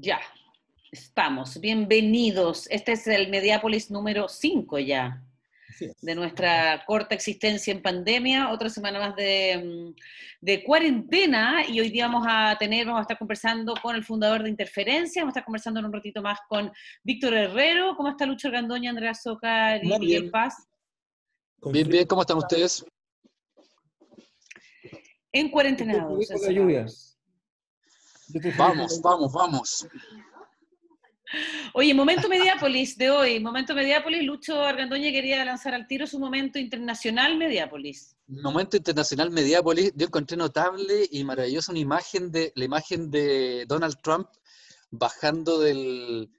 Ya, estamos. Bienvenidos. Este es el Mediápolis número 5 ya de nuestra corta existencia en pandemia, otra semana más de, mm, de, cuarentena y hoy día vamos a tener, vamos a estar conversando con el fundador de Interferencia, vamos a estar conversando en un ratito más con Víctor Herrero, ¿cómo está Lucho Gandoña, Andrea Soca y Miguel Paz? Bien, bien, ¿cómo están ustedes? En cuarentena. Vamos, vamos, vamos. Oye, Momento Mediápolis de hoy, Momento Mediápolis, Lucho Argandoña quería lanzar al tiro su Momento Internacional Mediápolis. Momento Internacional Mediápolis, yo encontré notable y maravillosa una imagen de, la imagen de Donald Trump bajando del,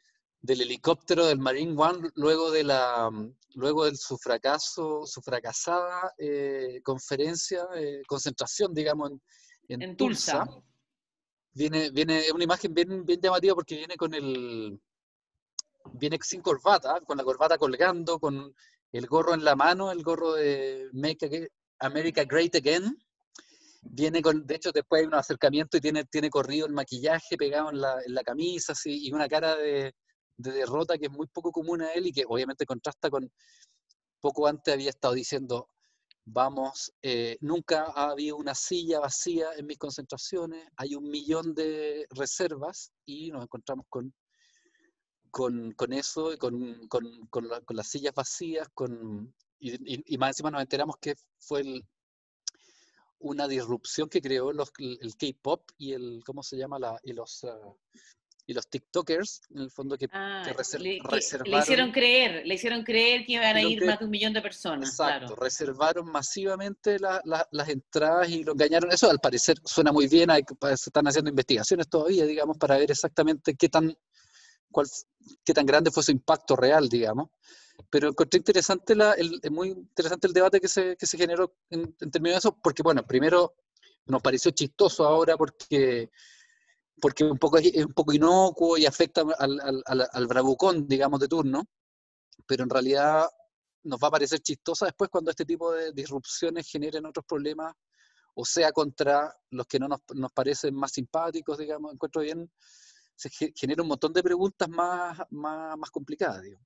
helicóptero del Marine One luego de la luego de su fracaso, su fracasada eh, conferencia, eh, concentración, digamos, en, Tulsa viene, viene una imagen bien, bien llamativa porque viene con el, viene sin corbata, con la corbata colgando, con el gorro en la mano, el gorro de Make America Great Again. Viene con, de hecho, después hay un acercamiento y tiene, tiene corrido el maquillaje pegado en la, en la camisa, y una cara de, de, derrota que es muy poco común a él y que obviamente contrasta con poco antes había estado diciendo Vamos, eh, nunca ha habido una silla vacía en mis concentraciones, hay un millón de reservas y nos encontramos con, con, con eso, con, con, con, las sillas vacías, con, y, más encima nos enteramos que fue una disrupción que creó el K-pop y el, ¿cómo se llama? La, y los, ah, y los TikTokers, en el fondo, que, ah, le, reservaron. Le hicieron creer, le hicieron creer que iban a ir más de un millón de personas. Exacto, reservaron masivamente las entradas y lo engañaron. Eso al parecer suena muy bien, hay, se están haciendo investigaciones todavía, digamos, para ver exactamente qué tan, cuál, qué tan grande fue su impacto real, digamos. Pero encontré interesante la, el, muy interesante el debate que se, que se generó en, en términos de eso, porque, bueno, primero nos pareció chistoso ahora porque porque un poco, es un poco inocuo y afecta al, al, al, bravucón, digamos, de turno, pero en realidad nos va a parecer chistosa después cuando este tipo de disrupciones generen otros problemas, o sea, contra los que no nos, nos parecen más simpáticos, digamos, encuentro bien, se genera un montón de preguntas más, más, más complicadas, digo.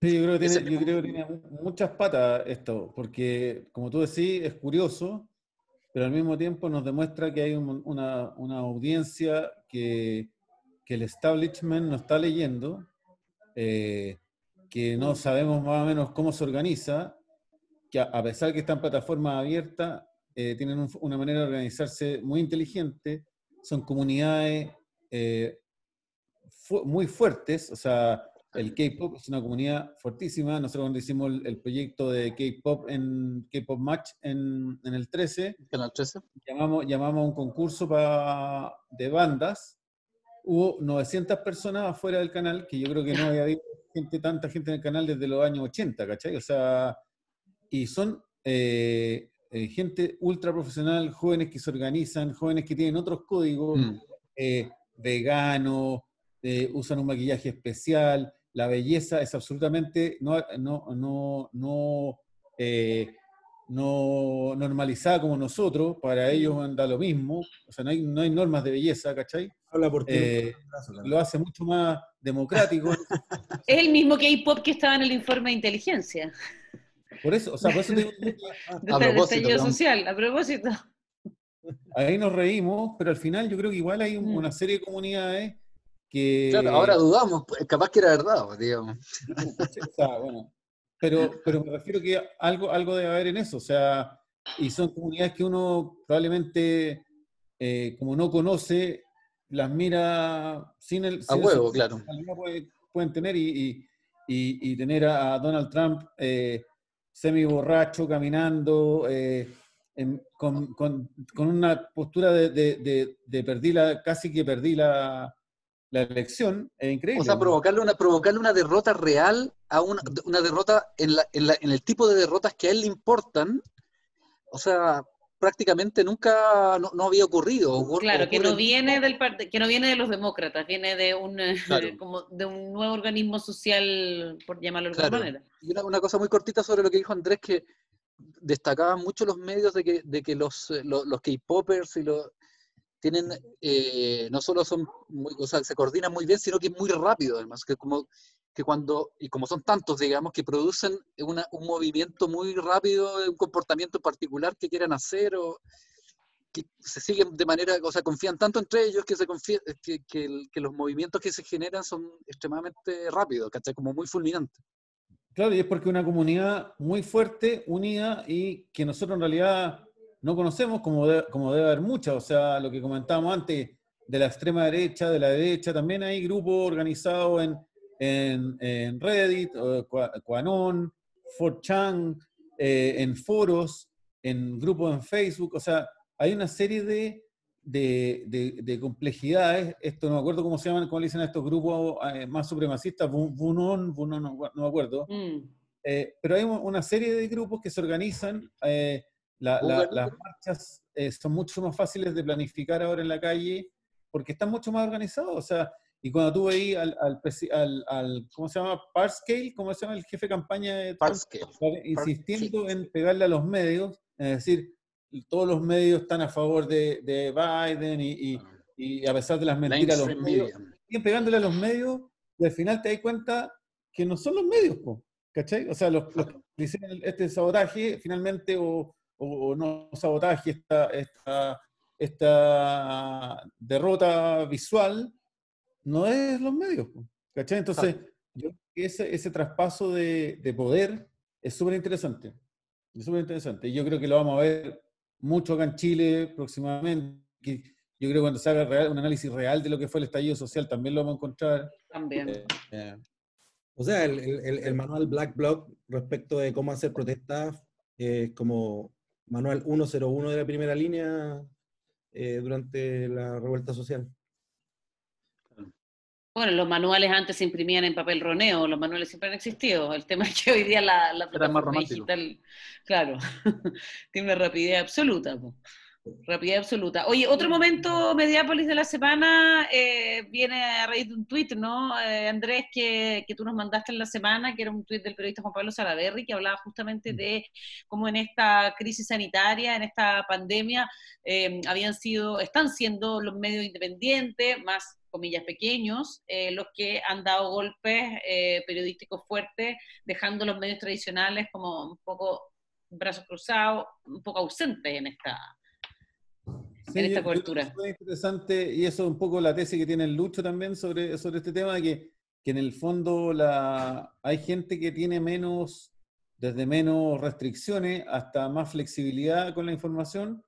Sí, yo creo, que tiene, yo creo que tiene muchas patas esto, porque como tú decís, es curioso, pero al mismo tiempo nos demuestra que hay una, una, audiencia que, que, el establishment no está leyendo, eh, que no sabemos más o menos cómo se organiza, que a, pesar que están plataformas abiertas, eh, tienen una manera de organizarse muy inteligente, son comunidades eh, muy fuertes, o sea, el K-pop es una comunidad fortísima. Nosotros cuando hicimos el, proyecto de K-pop en K-pop Match en, en, el 13, Canal 13, llamamos, llamamos a un concurso para, de bandas. Hubo 900 personas afuera del canal, que yo creo que no había habido gente, tanta gente en el canal desde los años 80, ¿cachai? O sea, y son eh, eh, gente ultra profesional, jóvenes que se organizan, jóvenes que tienen otros códigos, mm. eh, veganos, usan un maquillaje especial, la belleza es absolutamente no, no, no, no, eh, no normalizada como nosotros, para ellos anda lo mismo, o sea, no hay, no hay normas de belleza, ¿cachai? Habla por ti. Eh, lo hace mucho más democrático. es el mismo K-pop que estaba en el informe de inteligencia. Por eso, o sea, por eso digo, a propósito, social, a propósito. Ahí nos reímos, pero al final yo creo que igual hay mm. una serie de comunidades Claro, ahora dudamos, pues, capaz que era verdad, pues, digamos. pero, pero me refiero que algo, algo debe haber en eso, o sea, y son comunidades que uno probablemente, eh, como no conoce, las mira sin el... a huevo, claro. pueden tener y, tener a, Donald Trump eh, semi borracho caminando, eh, con, una postura de, de, de, perdí la, casi que perdí la, la elección es increíble. O sea, provocarle una, provocarle una derrota real a una, una derrota en, la, en, la, en, el tipo de derrotas que a él le importan, o sea, prácticamente nunca no, había ocurrido. claro, que no viene del que no viene de los demócratas, viene de un como de un nuevo organismo social, por llamarlo de alguna manera. Y una, una, cosa muy cortita sobre lo que dijo Andrés, que destacaban mucho los medios de que, de que los, los, los K-popers y los tienen, eh, no solo son, muy, o sea, se coordinan muy bien, sino que es muy rápido además, que como que cuando, y como son tantos, digamos, que producen un movimiento muy rápido, un comportamiento particular que quieran hacer, o que se siguen de manera, o sea, confían tanto entre ellos que, se confía, que, que, los movimientos que se generan son extremadamente rápidos, ¿cachai? Como muy fulminantes. Claro, y es porque una comunidad muy fuerte, unida y que nosotros en realidad no conocemos, como, como debe haber muchas, o sea, lo que comentábamos antes, de la extrema derecha, de la derecha, también hay grupos organizados en, en, Reddit, Quanon, 4chan, eh, en foros, en grupos en Facebook, o sea, hay una serie de, de, complejidades, esto no me acuerdo cómo se llaman, cómo le dicen a estos grupos eh, más supremacistas, Bunon, Bunon no, me acuerdo, mm. eh, pero hay una serie de grupos que se organizan, las marchas son mucho más fáciles de planificar ahora en la calle porque están mucho más organizados, o sea, y cuando tú veis al, al, al, ¿cómo se llama? Parscale, ¿cómo se llama el jefe de campaña de insistiendo en pegarle a los medios, es decir, todos los medios están a favor de, de Biden y, y, a pesar de las mentiras, los medios siguen pegándole a los medios y al final te das cuenta que no son los medios, ¿cachai? O sea, los, los que hicieron este sabotaje finalmente o, o, no sabotaje, esta, esta, esta derrota visual, no es los medios. ¿Cachai? Entonces, yo creo que ese, ese traspaso de, de poder es súper interesante. Es súper interesante. Y yo creo que lo vamos a ver mucho acá en Chile próximamente. Yo creo que cuando se haga un análisis real de lo que fue el estallido social también lo vamos a encontrar. También. Eh, eh, o sea, el, el, el, manual Black Bloc respecto de cómo hacer protestas es como manual 101 de la primera línea eh, durante la revuelta social. Bueno, los manuales antes se imprimían en papel roneo, los manuales siempre han existido. El tema es que hoy día la, la plataforma digital, claro, tiene una rapidez absoluta. Rapidez absoluta. Oye, otro momento Mediápolis de la semana eh, viene a raíz de un tuit, ¿no, eh, Andrés, que, que, tú nos mandaste en la semana, que era un tuit del periodista Juan Pablo Salaverri, que hablaba justamente mm. de cómo en esta crisis sanitaria, en esta pandemia, eh, habían sido, están siendo los medios independientes, más comillas, pequeños, eh, los que han dado golpes eh, periodísticos fuertes, dejando los medios tradicionales como un poco brazos cruzados, un poco ausentes en esta, en esta cobertura. Es interesante, y eso es un poco la tesis que tiene el Lucho también sobre, sobre este tema, que, que en el fondo la, hay gente que tiene menos, desde menos restricciones hasta más flexibilidad con la información,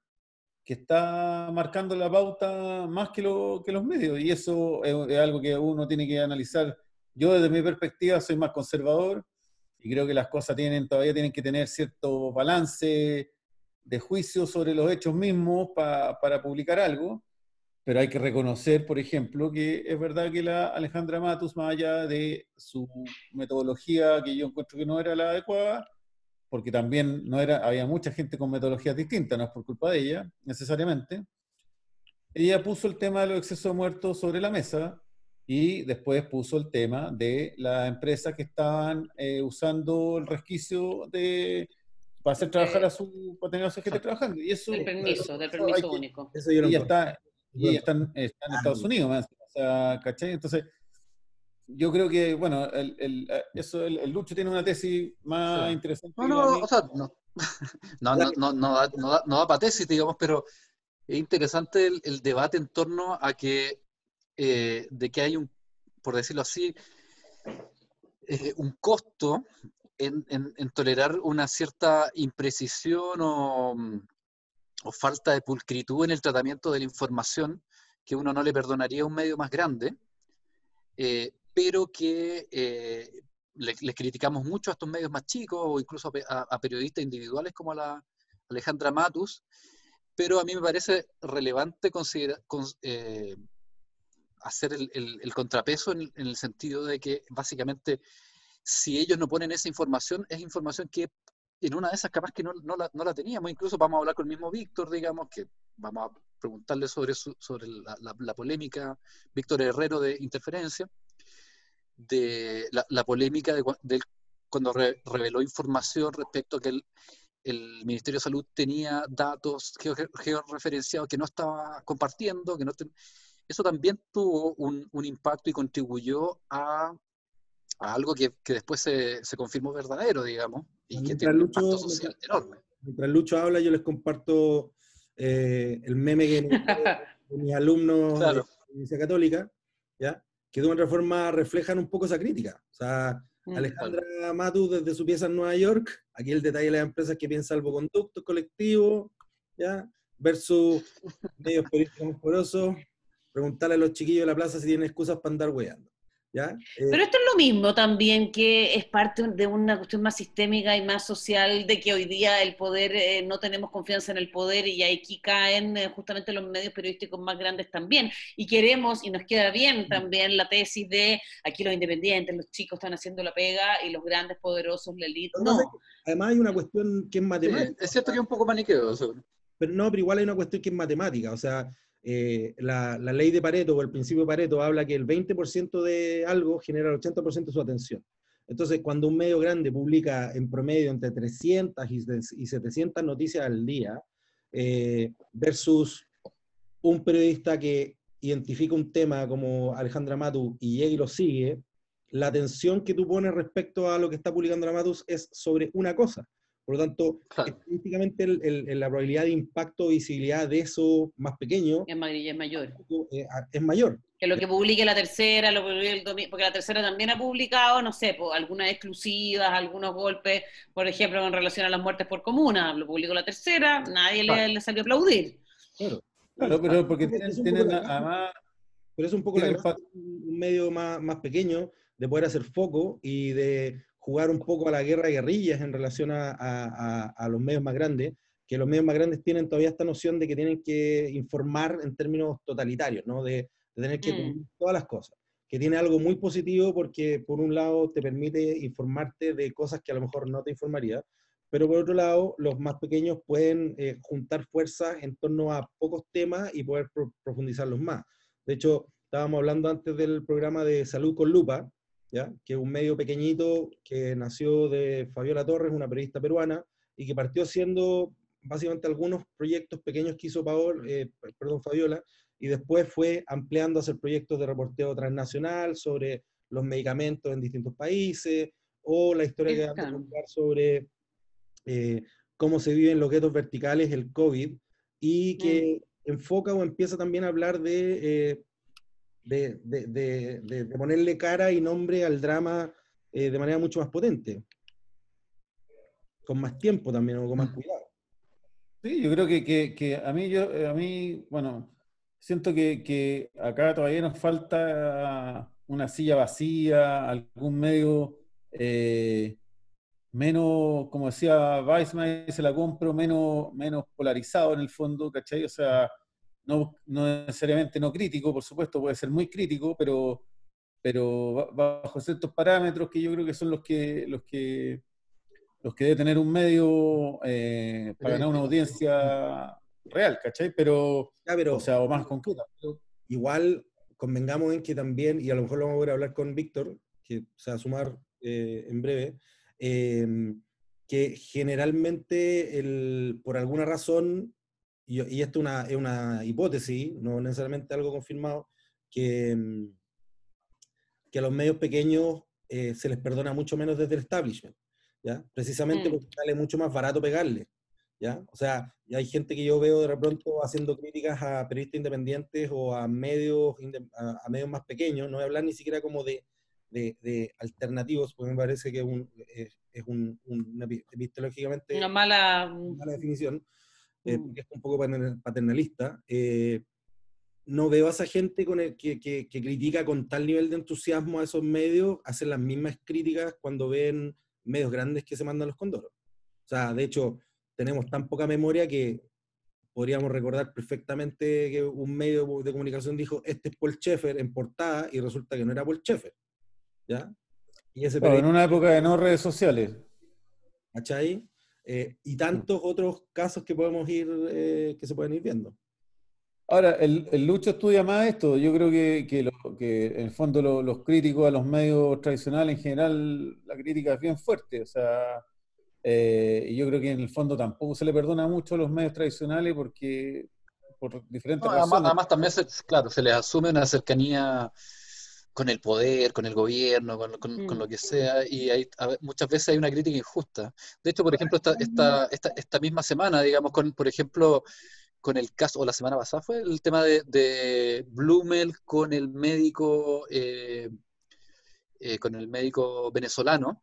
que está marcando la pauta más que, lo, que los medios, y eso es, algo que uno tiene que analizar. Yo desde mi perspectiva soy más conservador y creo que las cosas tienen, todavía tienen que tener cierto balance de juicio sobre los hechos mismos para publicar algo, pero hay que reconocer, por ejemplo, que es verdad que la Alejandra Matus, más allá de su metodología, que yo encuentro que no era la adecuada, porque también no era, había mucha gente con metodologías distintas, no es por culpa de ella, necesariamente. Ella puso el tema de los excesos de muertos sobre la mesa y después puso el tema de las empresas que estaban eh, usando el resquicio de para hacer trabajar a su para tener a su gente trabajando y eso del permiso del permiso único eso y ella está y está, en, Estados Unidos o sea, ¿cachai? entonces yo creo que, bueno, el, el, eso, el, Lucho tiene una tesis más interesante. No, no, o sea, no. no, no, no, no, da, no, da, no da para tesis, digamos, pero es interesante el, debate en torno a que, eh, de que hay un, por decirlo así, eh, un costo en, en, en, tolerar una cierta imprecisión o, o, falta de pulcritud en el tratamiento de la información que uno no le perdonaría a un medio más grande. Eh, pero que eh, le criticamos mucho a estos medios más chicos o incluso a, periodistas individuales como la Alejandra Matus, pero a mí me parece relevante considerar, eh, hacer el, contrapeso en, el sentido de que básicamente si ellos no ponen esa información, es información que en una de esas capaz que no, la, no la, teníamos. Incluso vamos a hablar con el mismo Víctor, digamos, que vamos a preguntarle sobre, sobre la, polémica Víctor Herrero de interferencia de la, polémica de, cuando reveló información respecto a que el Ministerio de Salud tenía datos georreferenciados que no estaba compartiendo, que no eso también tuvo un, impacto y contribuyó a, algo que, después se, confirmó verdadero, digamos, y que tiene un impacto social enorme. Mientras Lucho habla, yo les comparto eh, el meme que de mis alumnos de la Universidad Católica, ¿ya? que de una forma reflejan un poco esa crítica. O sea, mm, Alejandra Matu desde su pieza en Nueva York, aquí el detalle de las empresas que piensan salvoconducto colectivo, ¿ya? versus medios políticos porosos, preguntarle a los chiquillos de la plaza si tienen excusas para andar weando. ¿Ya? Eh, Pero esto es lo mismo también, que es parte de una cuestión más sistémica y más social, de que hoy día el poder, eh, no tenemos confianza en el poder y aquí caen eh, justamente los medios periodísticos más grandes también. Y queremos, y nos queda bien mm. también la tesis de aquí los independientes, los chicos están haciendo la pega y los grandes poderosos, la elite, no. Además hay una cuestión que es matemática. es cierto que es un poco maniqueo Pero no, pero igual hay una cuestión que es matemática, o sea eh, la, ley de Pareto o el principio de Pareto habla que el 20% de algo genera el 80% de su atención. Entonces, cuando un medio grande publica en promedio entre 300 y 700 noticias al día, eh, versus un periodista que identifica un tema como Alejandra Matus y llega lo sigue, la atención que tú pones respecto a lo que está publicando la Matus es sobre una cosa. Por lo tanto, estadísticamente la probabilidad de impacto o visibilidad de eso más pequeño es, mayor. Eh, es mayor. Que lo que publique la tercera, lo el porque la tercera también ha publicado, no sé, algunas exclusivas, algunos golpes, por ejemplo, en relación a las muertes por comuna, lo publicó la tercera, nadie le, salió a aplaudir. Claro, claro pero porque tienen, además... Pero es un poco un medio más, más pequeño de poder hacer foco y de jugar un poco a la guerra de guerrillas en relación a, los medios más grandes, que los medios más grandes tienen todavía esta noción de que tienen que informar en términos totalitarios, ¿no? de, tener que mm. todas las cosas, que tiene algo muy positivo porque por un lado te permite informarte de cosas que a lo mejor no te informaría, pero por otro lado los más pequeños pueden eh, juntar fuerzas en torno a pocos temas y poder profundizarlos más. De hecho, estábamos hablando antes del programa de Salud con Lupa, que es un medio pequeñito que nació de Fabiola Torres, una periodista peruana, y que partió haciendo básicamente algunos proyectos pequeños que hizo eh, perdón, Fabiola, y después fue ampliando a hacer proyectos de reporteo transnacional sobre los medicamentos en distintos países, o la historia que vamos a sobre eh, cómo se viven los guetos verticales el COVID, y que mm. enfoca o empieza también a hablar de eh, de, ponerle cara y nombre al drama eh, de manera mucho más potente. Con más tiempo también, o con más cuidado. Sí, yo creo que, a mí, yo, a mí, bueno, siento que, acá todavía nos falta una silla vacía, algún medio eh, menos, como decía Weissman, se la compro, menos, menos polarizado en el fondo, ¿cachai? O sea, no, necesariamente no crítico, por supuesto, puede ser muy crítico, pero, pero bajo ciertos parámetros que yo creo que son los que, los que, los que debe tener un medio eh, para ganar una audiencia real, ¿cachai? Pero, o sea, o más concreta. Igual convengamos en que también, y a lo mejor lo vamos a ver a hablar con Víctor, que se va a sumar eh, en breve, em, que generalmente el, por alguna razón y, esto una, es una hipótesis, no necesariamente algo confirmado, que, mm, que a los medios pequeños eh, se les perdona mucho menos desde el establishment, ¿ya? Precisamente mm. porque sale mucho más barato pegarle, ¿ya? O sea, hay gente que yo veo de pronto haciendo críticas a periodistas independientes o a medios, a, medios más pequeños, no voy a hablar ni siquiera como de, de, alternativos, porque me parece que un, es, es un, una, epistológicamente una mala, mala definición, eh, mm. es un poco paternalista, eh, no veo a esa gente con el, que, que, critica con tal nivel de entusiasmo a esos medios hacer las mismas críticas cuando ven medios grandes que se mandan los condoros. O sea, de hecho, tenemos tan poca memoria que podríamos recordar perfectamente que un medio de comunicación dijo, este es Paul Schaeffer en portada y resulta que no era Paul Schaeffer. ¿Ya? Y ese en una época de no redes sociales. ¿Cachai? Eh, y tantos otros casos que podemos ir, eh, que se pueden ir viendo. Ahora, el, Lucho estudia más esto. Yo creo que, que, en el fondo los críticos a los medios tradicionales en general, la crítica es bien fuerte. O sea, Eh, y yo creo que en el fondo tampoco se le perdona mucho a los medios tradicionales porque por diferentes razones. Además, también, se, claro, se les asume una cercanía con el poder, con el gobierno, con, mm. lo que sea, y hay, muchas veces hay una crítica injusta. De hecho, por ejemplo, esta, esta, esta, esta misma semana, digamos, con, por ejemplo, con el caso, o la semana pasada fue el tema de, de Blumel con el médico, eh, eh, con el médico venezolano.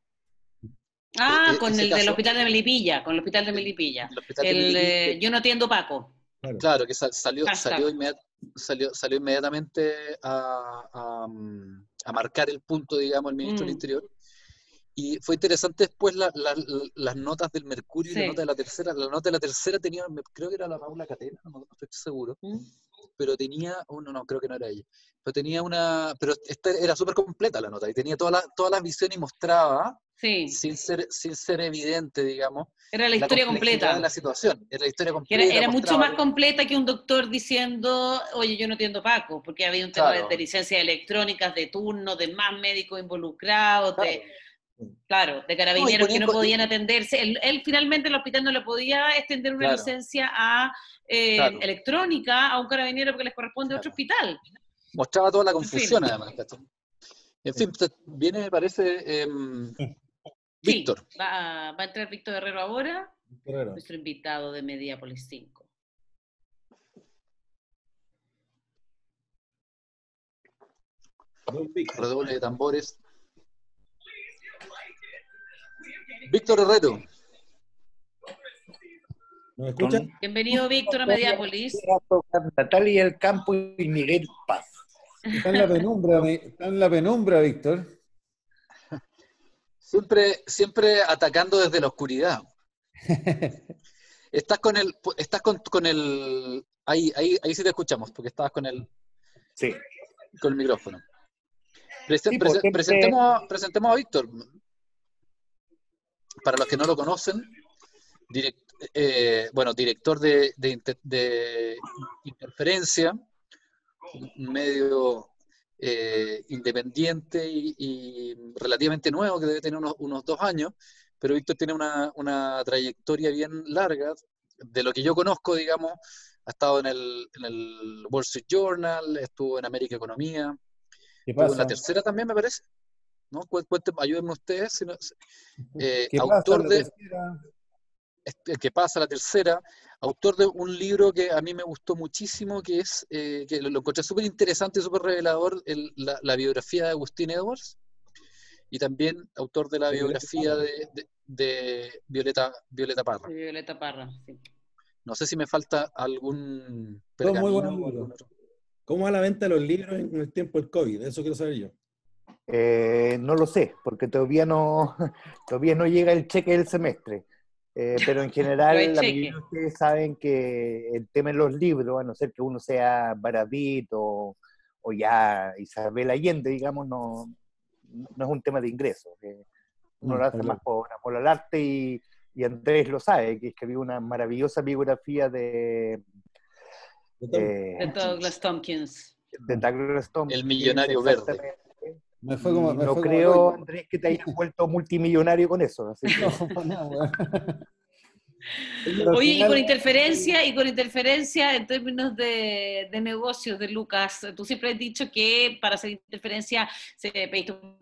Ah, e, con el del hospital de Melipilla, con el hospital de Melipilla. El, yo no atiendo Paco. Claro, que salió, salió, salió, salió, inmediatamente a, a, marcar el punto, digamos, el ministro del mm. Interior. Y fue interesante después las notas del Mercurio y la nota de la tercera. La nota de la tercera tenía, creo que era la Paula Catena, no, estoy seguro. Mm. Pero tenía, oh, no, no, creo que no era ella. Pero tenía una, pero esta era súper completa la nota y tenía todas las todas las visiones y mostraba Sí. Sin ser, sin ser evidente, digamos. Era la historia completa. De la situación. Era la historia completa. Era, mucho más completa que un doctor diciendo, oye, yo no entiendo Paco, porque había un tema de, licencias electrónicas, de turno, de más médicos involucrados, de. Claro, de carabineros que no podían atenderse. Él, finalmente el hospital no le podía extender una licencia a eh, electrónica a un carabinero porque les corresponde a otro hospital. Mostraba toda la confusión, además. En fin, viene, me parece, em, Víctor. va, a entrar Víctor Herrero ahora, nuestro invitado de Mediapolis 5. Redoble de tambores. Víctor Herrero. ¿Me escuchan? Bienvenido, Víctor, a Mediapolis. Natalia El Campo y Miguel Paz. Está en la penumbra, está en la penumbra, Víctor. Siempre, siempre atacando desde la oscuridad. estás con el, estás con, con, el, ahí, ahí, ahí sí te escuchamos, porque estabas con el, sí. con el micrófono. presentemos, presentemos, a Víctor. Para los que no lo conocen, eh, bueno, director de, de, interferencia, un medio eh, independiente y, relativamente nuevo, que debe tener unos, dos años, pero Víctor tiene una, trayectoria bien larga. De lo que yo conozco, digamos, ha estado en el, Wall Street Journal, estuvo en América Economía, estuvo en la tercera también, me parece. ¿No? ayúdenme ustedes. Eh, autor de. Este, que pasa la tercera, autor de un libro que a mí me gustó muchísimo, que es, eh, que lo, encontré súper interesante y súper revelador, la, biografía de Agustín Edwards, y también autor de la biografía de, Violeta, Violeta Parra. Violeta Parra, sí. No sé si me falta algún... Muy ¿Cómo va la venta de los libros en el tiempo del COVID? Eso quiero saber yo. Eh, no lo sé, porque todavía no, todavía no llega el cheque del semestre. Eh, pero en general, la mayoría de ustedes saben que el tema de los libros, a no ser que uno sea Baradit o, o ya Isabel Allende, digamos, no, no es un tema de ingresos. uno mm, lo hace más por amor al arte y, y, Andrés lo sabe, que escribió una maravillosa biografía de... de Douglas Tompkins. De Douglas Tompkins. El millonario verde. Me fue como, no creo, Andrés, que te hayas vuelto multimillonario con eso. Así que... Oye, y con interferencia, y con interferencia en términos de, de, negocios de Lucas, tú siempre has dicho que para hacer interferencia se pediste un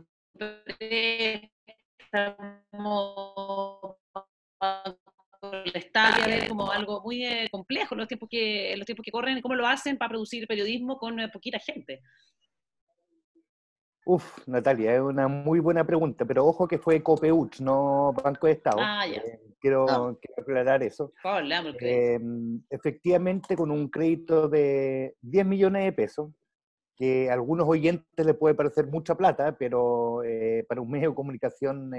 el estadio como algo muy eh, complejo los tiempos que los tiempos que corren, cómo lo hacen para producir periodismo con eh, poquita gente. Uf, Natalia, es una muy buena pregunta, pero ojo que fue Copeuch, no Banco de Estado. Ah, ya. Eh, quiero, aclarar eso. Eh, efectivamente, con un crédito de 10 millones de pesos, que a algunos oyentes les puede parecer mucha plata, pero eh, para un medio de comunicación,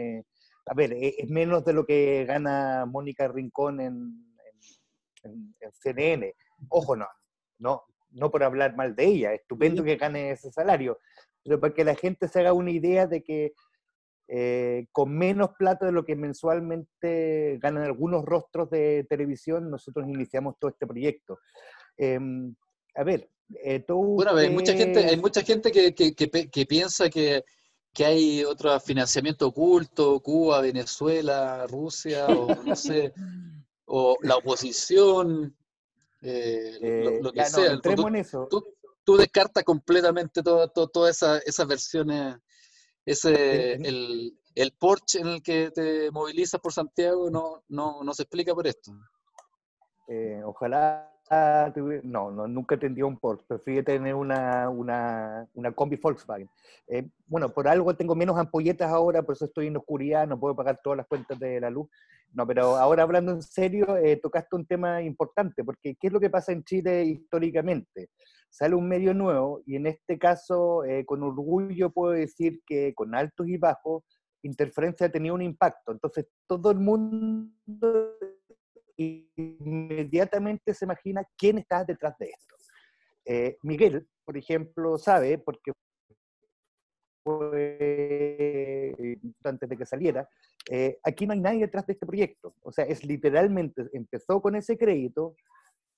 a ver, e, es, menos de lo que gana Mónica Rincón en, en, en CNN. Ojo, no, no, no por hablar mal de ella, estupendo que gane ese salario, pero para que la gente se haga una idea de que eh, con menos plata de lo que mensualmente ganan algunos rostros de televisión, nosotros iniciamos todo este proyecto. Em, a ver, eh, Bueno, hay mucha gente, hay mucha gente que, que, que, piensa que, que hay otro financiamiento oculto, Cuba, Venezuela, Rusia, o no sé, o la oposición, eh, lo, que sea. tú, descartas completamente todas esas versiones, ese, el, el Porsche en el que te movilizas por Santiago no, no, no se explica por esto. Eh, ojalá no, no, nunca tendría un Porsche, prefiero tener una, una, una combi Volkswagen. Eh, bueno, por algo tengo menos ampolletas ahora, por eso estoy en oscuridad, no puedo pagar todas las cuentas de la luz. No, pero ahora hablando en serio, eh, tocaste un tema importante, porque ¿qué es lo que pasa en Chile históricamente? Sale un medio nuevo y en este caso, eh, con orgullo puedo decir que con altos y bajos, interferencia ha tenido un impacto. Entonces, todo el mundo inmediatamente se imagina quién está detrás de esto. Eh, Miguel, por ejemplo, sabe, porque fue antes de que saliera, eh, aquí no hay nadie detrás de este proyecto. O sea, es literalmente, empezó con ese crédito,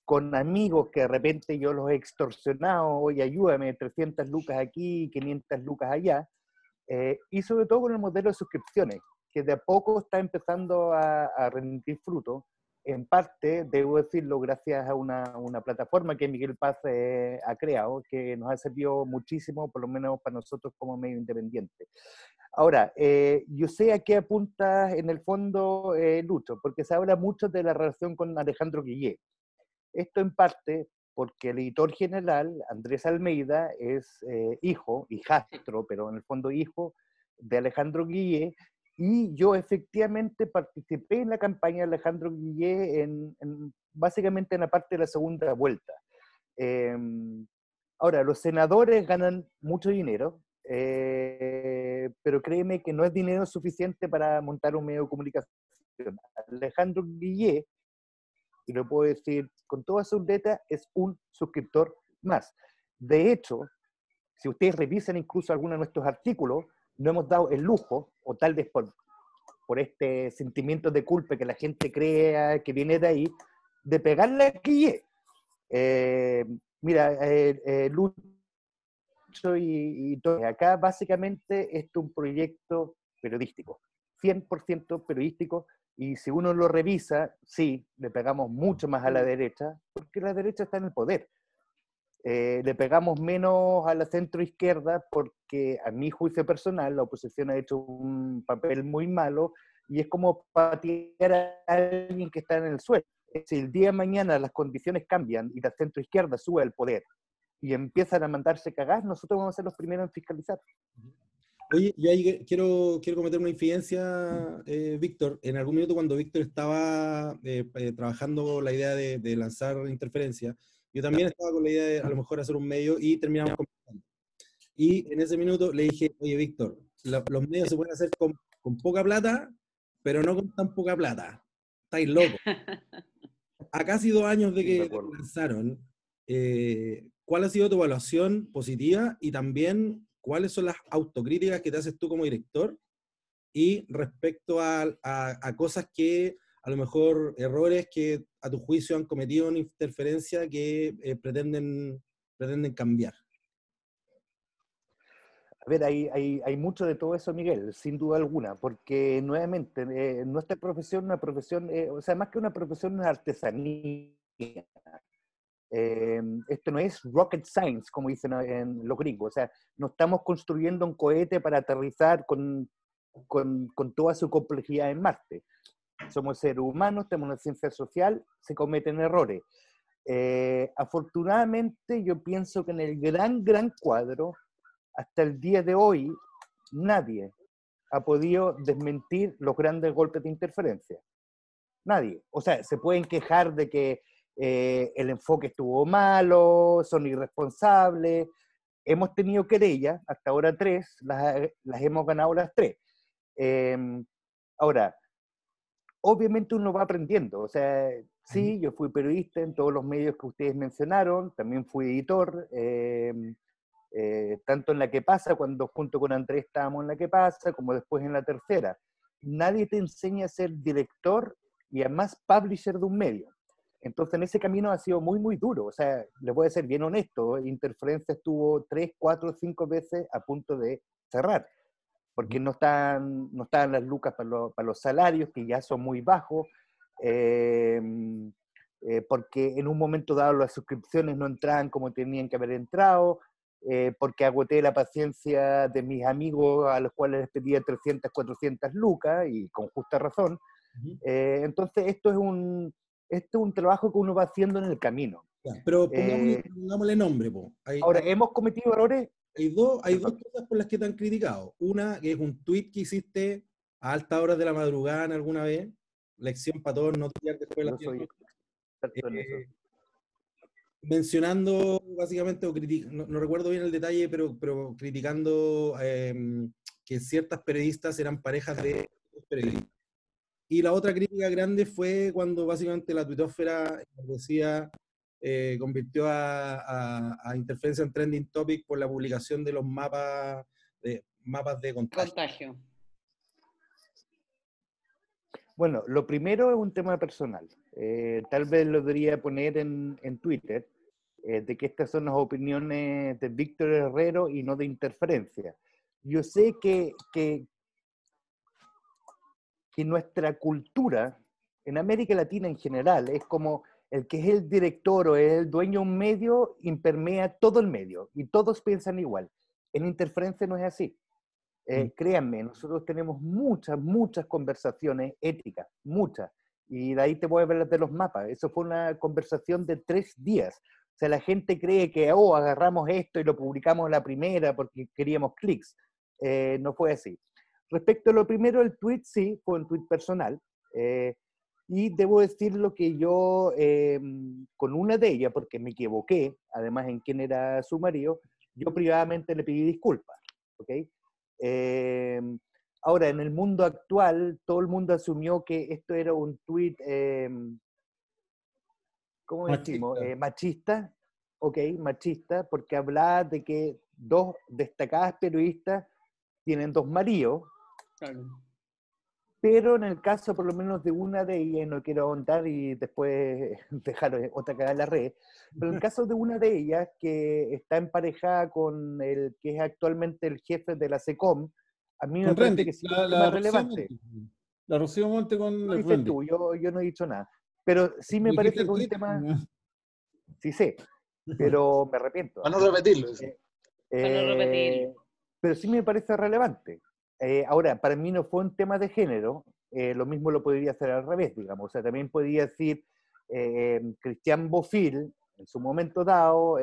con amigos que de repente yo los he extorsionado, oye, ayúdame, 300 lucas aquí, 500 lucas allá, eh, y sobre todo con el modelo de suscripciones, que de a poco está empezando a, a rendir fruto, en parte, debo decirlo, gracias a una, una plataforma que Miguel Paz eh, ha creado, que nos ha servido muchísimo, por lo menos para nosotros como medio independiente. Ahora, eh, yo sé a qué apunta en el fondo eh, Lucho, porque se habla mucho de la relación con Alejandro Guillé. Esto en parte porque el editor general, Andrés Almeida, es hijo, hijastro, pero en el fondo hijo de Alejandro Guillé, y yo efectivamente participé en la campaña de Alejandro Guillé en, básicamente en la parte de la segunda vuelta. Em, ahora, los senadores ganan mucho dinero, eh, pero créeme que no es dinero suficiente para montar un medio de comunicación. Alejandro Guillé, y lo puedo decir con toda letras, es un suscriptor más. De hecho, si ustedes revisan incluso algunos de nuestros artículos, no hemos dado el lujo, o tal vez por, por este sentimiento de culpa que la gente crea que viene de ahí, de pegarle aquí. Eh, mira, eh, eh, Lucho y, y todo. Acá básicamente es un proyecto periodístico, 100% periodístico, y si uno lo revisa, sí, le pegamos mucho más a la derecha, porque la derecha está en el poder. Eh, le pegamos menos a la centro izquierda porque a mi juicio personal la oposición ha hecho un papel muy malo y es como patear a alguien que está en el suelo. Si el día de mañana las condiciones cambian y la centro izquierda sube al poder y empiezan a mandarse cagar, nosotros vamos a ser los primeros en fiscalizar. Oye, yo ahí quiero, quiero cometer una infidencia, eh, Víctor. En algún minuto cuando Víctor estaba eh, trabajando la idea de, de lanzar interferencia, yo también estaba con la idea de a lo mejor hacer un medio y terminamos conversando. Y en ese minuto le dije, oye, Víctor, los medios se pueden hacer con, con, poca plata, pero no con tan poca plata. Estáis locos. A casi dos años de que lanzaron, eh, ¿cuál ha sido tu evaluación positiva y también cuáles son las autocríticas que te haces tú como director y respecto a, cosas que a lo mejor errores que a tu juicio han cometido una interferencia que eh, pretenden, pretenden cambiar? A ver, hay, hay, hay, mucho de todo eso, Miguel, sin duda alguna, porque nuevamente, eh, nuestra profesión una profesión, eh, o sea, más que una profesión, una artesanía. Esto no es rocket science, como dicen en los gringos, o sea, no estamos construyendo un cohete para aterrizar con, con, con toda su complejidad en Marte somos seres humanos, tenemos una ciencia social, se cometen errores. Eh, afortunadamente, yo pienso que en el gran, gran cuadro, hasta el día de hoy, nadie ha podido desmentir los grandes golpes de interferencia. Nadie. O sea, se pueden quejar de que eh, el enfoque estuvo malo, son irresponsables. Hemos tenido querellas, hasta ahora tres, las, las hemos ganado las tres. Em, ahora, obviamente uno va aprendiendo. O sea, sí, yo fui periodista en todos los medios que ustedes mencionaron, también fui editor, em, eh, tanto en La Que Pasa, cuando junto con Andrés estábamos en La Que Pasa, como después en la tercera. Nadie te enseña a ser director y además publisher de un medio. Entonces, en ese camino ha sido muy, muy duro. O sea, les voy a ser bien honesto, Interferencia estuvo tres, cuatro, cinco veces a punto de cerrar. porque no están, no están las lucas para, para los salarios, que ya son muy bajos, eh, eh, porque en un momento dado las suscripciones no entraban como tenían que haber entrado, eh, porque agoté la paciencia de mis amigos a los cuales les pedía 300, 400 lucas, y con justa razón. entonces, esto es, un, esto es un trabajo que uno va haciendo en el camino. pero pongámosle, nombre. ahora, ¿hemos cometido errores? Hay dos, hay dos cosas por las que te han criticado. Una, que es un tweet que hiciste a altas horas de la madrugada alguna vez, lección para todos no después de la eh, mencionando básicamente, o no, recuerdo bien el detalle, pero, pero criticando em, que ciertas periodistas eran parejas de periodistas. Y la otra crítica grande fue cuando básicamente la tuitósfera decía, eh, convirtió a, interferencia en trending topic por la publicación de los mapas de, mapas de contagio. Bueno, lo primero es un tema personal. Eh, tal vez lo debería poner en, Twitter, eh, de que estas son las opiniones de Víctor Herrero y no de interferencia. Yo sé que, que, que nuestra cultura, en América Latina en general, es como el que es el director o el dueño de un medio impermea todo el medio y todos piensan igual. En interferencia no es así. Eh, créanme, nosotros tenemos muchas, muchas conversaciones éticas, muchas. Y de ahí te voy a hablar de los mapas. Eso fue una conversación de tres días. O sea, la gente cree que, oh, agarramos esto y lo publicamos la primera porque queríamos clics. Eh, no fue así. Respecto a lo primero, el tweet sí, fue un tweet personal. Eh, y debo decir lo que yo, con una de ellas, porque me equivoqué, además en quién era su marido, yo privadamente le pedí disculpas. Eh, ahora, en el mundo actual, todo el mundo asumió que esto era un tuit, eh, ¿cómo decimos? Eh, machista, ok, machista, porque hablaba de que dos destacadas periodistas tienen dos maridos. Pero en el caso por lo menos de una de ellas, no quiero ahondar y después dejar otra cara en la red, pero en el caso de una de ellas que está emparejada con el que es actualmente el jefe de la SECOM, a mí me parece que sí es más relevante. La Rocío Monte con el tú, yo, yo no he dicho nada. Pero sí me parece que es un tema... Sí sé, pero me arrepiento. Para no repetirlo. Eh, Para no repetirlo. Pero sí me parece relevante. Eh, ahora, para mí no fue un tema de género, eh, lo mismo lo podría hacer al revés, digamos. O sea, también podría decir eh, Cristian Bofil, en su momento dado,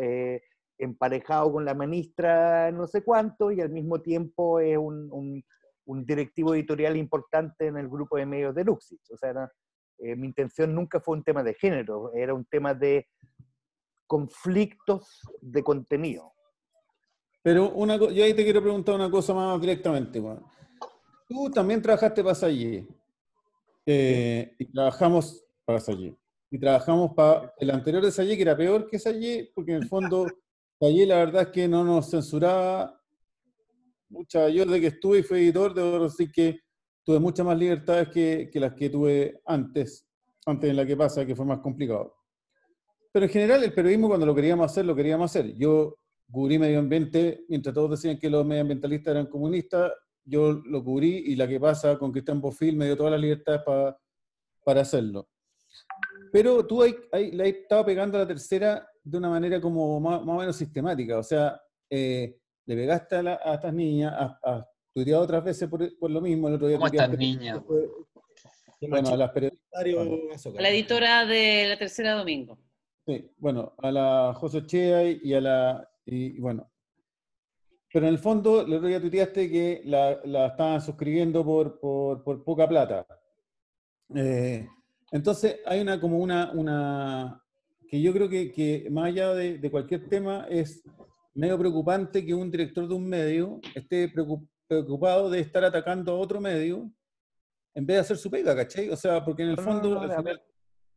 emparejado con la ministra no sé cuánto, y al mismo tiempo es un, directivo editorial importante en el grupo de medios de Luxich. O sea, mi intención nunca fue un tema de género, era un tema de conflictos de contenido. Pero una, yo ahí te quiero preguntar una cosa más directamente. Tú también trabajaste para. Eh, y trabajamos para Sallé. Y trabajamos para el anterior de Sallé, que era peor que Sallé, porque en el fondo Sallé la verdad es que no nos censuraba. Mucha, yo desde que estuve y fui editor, debo decir que tuve muchas más libertades que, que las que tuve antes, antes en la que pasa, que fue más complicado. Pero en general el periodismo cuando lo queríamos hacer, lo queríamos hacer. Yo cubrí medio ambiente, mientras todos decían que los medioambientalistas eran comunistas, yo lo cubrí y la que pasa con Cristian Bofil me dio todas las libertades para hacerlo. Pero tú ahí, le has estado pegando a la tercera de una manera como más, o menos sistemática, o sea, eh, le pegaste a, estas niñas, has estudiado otras veces por, lo mismo, el otro día... ¿Cómo estas niñas? Bueno, a las periodistas... La editora de La Tercera Domingo. Sí, bueno, a la José Chea y a la y, bueno, pero en el fondo, el otro día tuiteaste que la, la estaban suscribiendo por, por, por poca plata. Eh, entonces, hay una como una, una que yo creo que, que más allá de, de, cualquier tema, es medio preocupante que un director de un medio esté preocupado de estar atacando a otro medio en vez de hacer su pega, ¿cachai? O sea, porque en el fondo,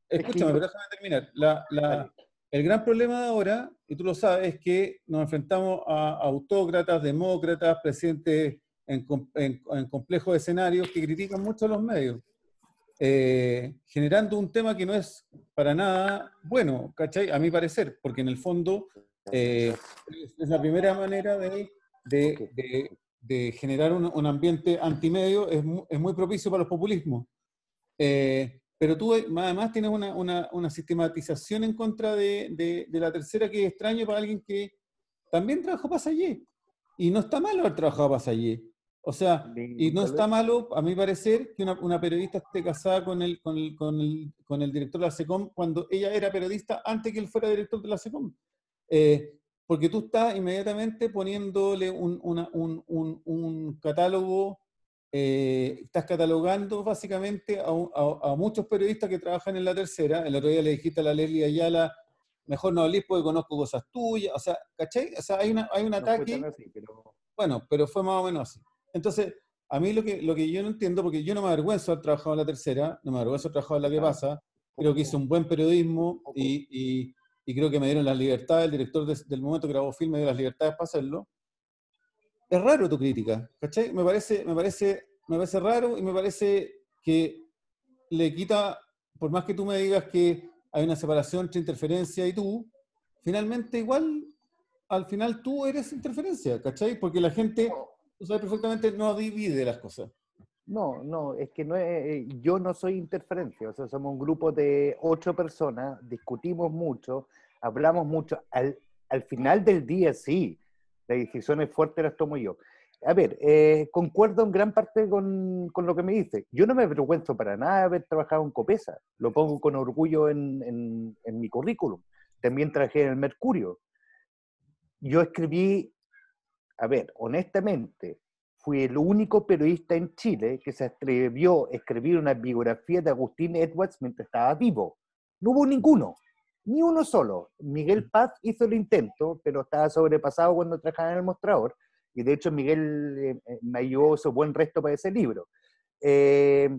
escúchame, pero déjame terminar. La, la, el gran problema de ahora, y tú lo sabes, es que nos enfrentamos a autócratas, demócratas, presidentes en, complejos escenarios que critican mucho a los medios, eh, generando un tema que no es para nada bueno, ¿cachai? A mi parecer, porque en el fondo eh, es la primera manera de, generar un, ambiente antimedio es, es, muy propicio para los populismos. Eh, pero tú además tienes una, una, una sistematización en contra de, de, la tercera que es extraño para alguien que también trabajó para. Y no está malo haber trabajado para. O sea, y no está malo, a mi parecer, que una, una periodista esté casada con el, con, el, con, el, con el director de la SECOM cuando ella era periodista antes que él fuera director de la SECOM. Eh, porque tú estás inmediatamente poniéndole un, un, un, un catálogo eh, estás catalogando básicamente a, muchos periodistas que trabajan en la tercera. El otro día le dijiste a la Leslie Ayala, mejor no hables porque conozco cosas tuyas. O sea, ¿cachai? O sea, hay, una, hay un ataque. Bueno, pero fue más o menos así. Entonces, a mí lo que, lo que yo no entiendo, porque yo no me avergüenzo de haber trabajado en la tercera, no me avergüenzo de trabajar en la que pasa, creo que hice un buen periodismo y, y, creo que me dieron las libertades, el director del momento que grabó film me dio las libertades para hacerlo es raro tu crítica, ¿cachai? Me parece, me, parece, me parece raro y me parece que le quita, por más que tú me digas que hay una separación entre interferencia y tú, finalmente igual, al final tú eres interferencia, ¿cachai? Porque la gente, tú sabes perfectamente, no divide las cosas. No, no, es que no es, eh, yo no soy interferencia, o sea, somos un grupo de ocho personas, discutimos mucho, hablamos mucho, al, al final del día sí, las decisiones fuertes las tomo yo. A ver, eh, concuerdo en gran parte con, con, lo que me dice. Yo no me avergüenzo para nada de haber trabajado en Copesa. Lo pongo con orgullo en, en, en mi currículum. También trabajé en el Mercurio. Yo escribí, a ver, honestamente, fui el único periodista en Chile que se atrevió a escribir una biografía de Agustín Edwards mientras estaba vivo. No hubo ninguno ni uno solo. Miguel mm. Paz hizo el intento, pero estaba sobrepasado cuando trabajaba en el mostrador, y de hecho Miguel eh, eh, me ayudó su buen resto para ese libro. Eh,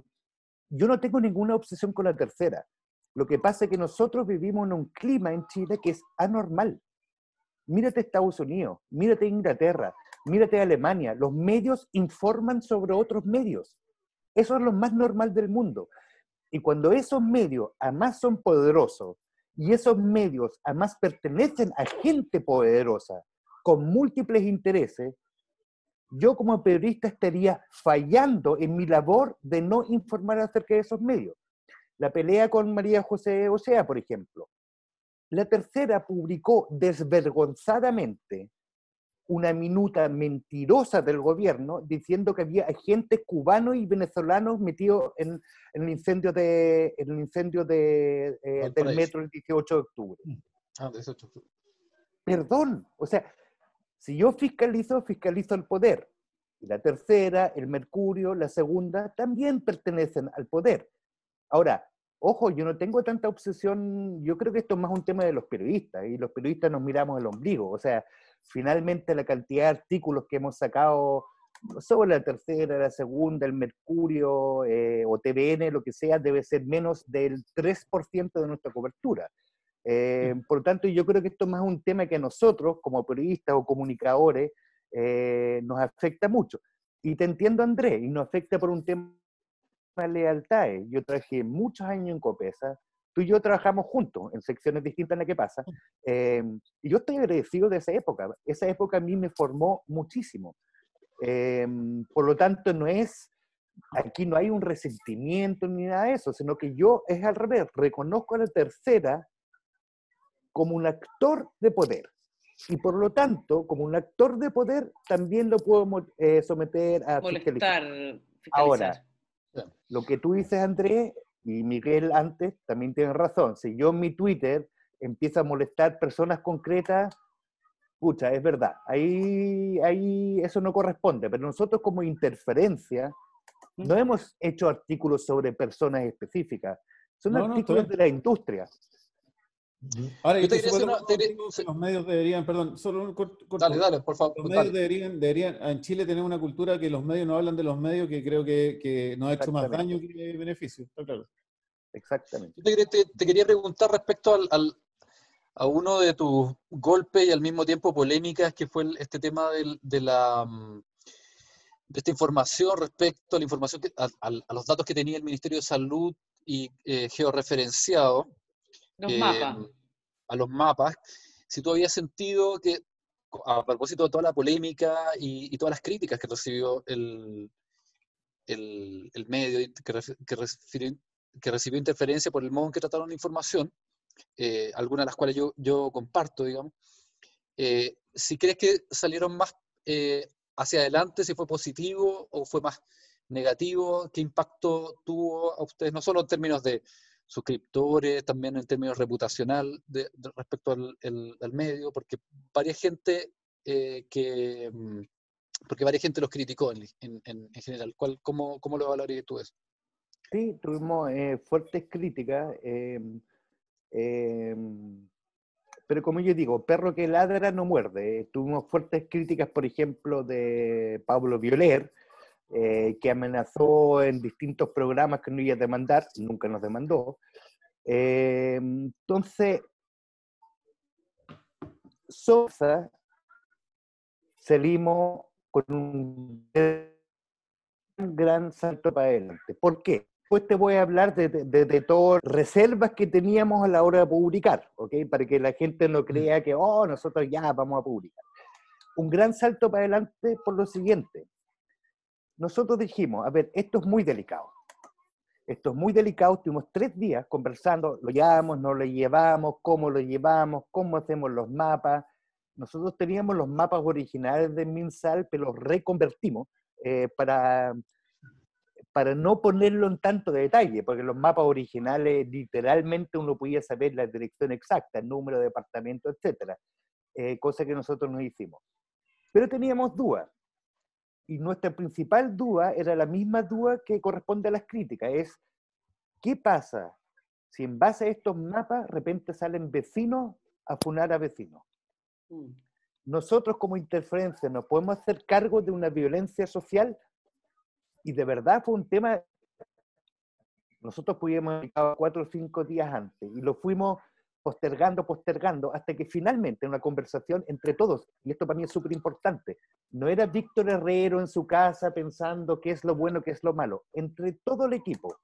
yo no tengo ninguna obsesión con la tercera. Lo que pasa es que nosotros vivimos en un clima en Chile que es anormal. Mírate Estados Unidos, mírate Inglaterra, mírate Alemania. Los medios informan sobre otros medios. Eso es lo más normal del mundo. Y cuando esos medios, además, son poderosos, y esos medios además pertenecen a gente poderosa con múltiples intereses, yo como periodista estaría fallando en mi labor de no informar acerca de esos medios. La pelea con María José Osea, por ejemplo. La tercera publicó desvergonzadamente una minuta mentirosa del gobierno diciendo que había agentes cubanos y venezolanos metidos en, el incendio, de, el incendio de, eh, del metro el 18 de octubre. Mm. Ah, 18 de octubre. Perdón, o sea, si yo fiscalizo, fiscalizo el poder. Y la tercera, el Mercurio, la segunda, también pertenecen al poder. Ahora, ojo, yo no tengo tanta obsesión, yo creo que esto es más un tema de los periodistas, y los periodistas nos miramos el ombligo, o sea, finalmente la cantidad de artículos que hemos sacado sobre la tercera, la segunda, el Mercurio eh, o TVN, lo que sea, debe ser menos del 3% de nuestra cobertura. Eh, por lo tanto, yo creo que esto es más un tema que a nosotros, como periodistas o comunicadores, eh, nos afecta mucho. Y te entiendo, Andrés, y nos afecta por un tema de lealtades. Yo trabajé muchos años en Copesa, tú y yo trabajamos juntos en secciones distintas en las que pasa. Eh, y yo estoy agradecido de esa época. Esa época a mí me formó muchísimo. Eh, por lo tanto, no es, aquí no hay un resentimiento ni nada de eso, sino que yo es al revés, reconozco a la tercera como un actor de poder. Y por lo tanto, como un actor de poder, también lo puedo eh, someter a Molestar, Ahora, lo que tú dices, Andrés, y Miguel antes también tiene razón. Si yo en mi Twitter empiezo a molestar personas concretas, pucha, es verdad, ahí, ahí eso no corresponde, pero nosotros como interferencia no hemos hecho artículos sobre personas específicas, son artículos de la industria. Ahora, yo te los medios deberían, perdón, solo un corto, Dale, dale, por favor. Los medios deberían, deberían, en Chile tener una cultura que los medios no hablan de los medios, que creo que, que nos ha hecho más daño que beneficio, está claro. Exactamente. te, quería preguntar respecto al, a uno de tus golpes y al mismo tiempo polémicas, que fue este tema de la mm, de esta información respecto a la información a, los datos que tenía el Ministerio de Salud y eh, georreferenciado los mapas. a los mapas, si tú habías sentido que a propósito de toda la polémica y, todas las críticas que recibió el, el, medio, que, que, recibió, interferencia por el modo en que trataron la información, eh, algunas de las cuales yo, yo comparto, digamos. Eh, si crees que salieron más eh, hacia adelante, si fue positivo o fue más negativo, qué impacto tuvo a ustedes, no solo en términos de suscriptores, también en términos reputacional de, respecto al, al, medio, porque varias gente eh, que mm, porque varias gente los criticó en, en, en general. ¿Cuál, cómo, ¿Cómo lo evaluarías tú eso? Sí, tuvimos eh, fuertes críticas, em, em, pero como yo digo, perro que ladra no muerde. Tuvimos fuertes críticas, por ejemplo, de Pablo Violer, eh, que amenazó en distintos programas que no iba a demandar, nunca nos demandó. Eh, entonces, Sosa salimos con un gran salto para adelante. ¿Por qué? Pues te voy a hablar de, de, de, todas reservas que teníamos a la hora de publicar, ¿ok? Para que la gente no crea que, oh, nosotros ya vamos a publicar. Un gran salto para adelante por lo siguiente nosotros dijimos, a ver, esto es muy delicado. Esto es muy delicado, estuvimos tres días conversando, lo llevamos, no lo llevamos, cómo lo llevamos, cómo hacemos los mapas. Nosotros teníamos los mapas originales de MinSal, pero los reconvertimos eh, para, para no ponerlo en tanto detalle, porque los mapas originales literalmente uno podía saber la dirección exacta, el número de departamento, etc. Eh, cosa que nosotros no hicimos. Pero teníamos dudas y nuestra principal duda era la misma duda que corresponde a las críticas, es ¿qué pasa si en base a estos mapas de repente salen vecinos a funar a vecinos? Mm. Nosotros como interferencia nos podemos hacer cargo de una violencia social y de verdad fue un tema, nosotros pudimos cuatro o cinco días antes y lo fuimos postergando, postergando, hasta que finalmente en una conversación entre todos, y esto para mí es súper importante, no era Víctor Herrero en su casa pensando qué es lo bueno, qué es lo malo, entre todo el equipo,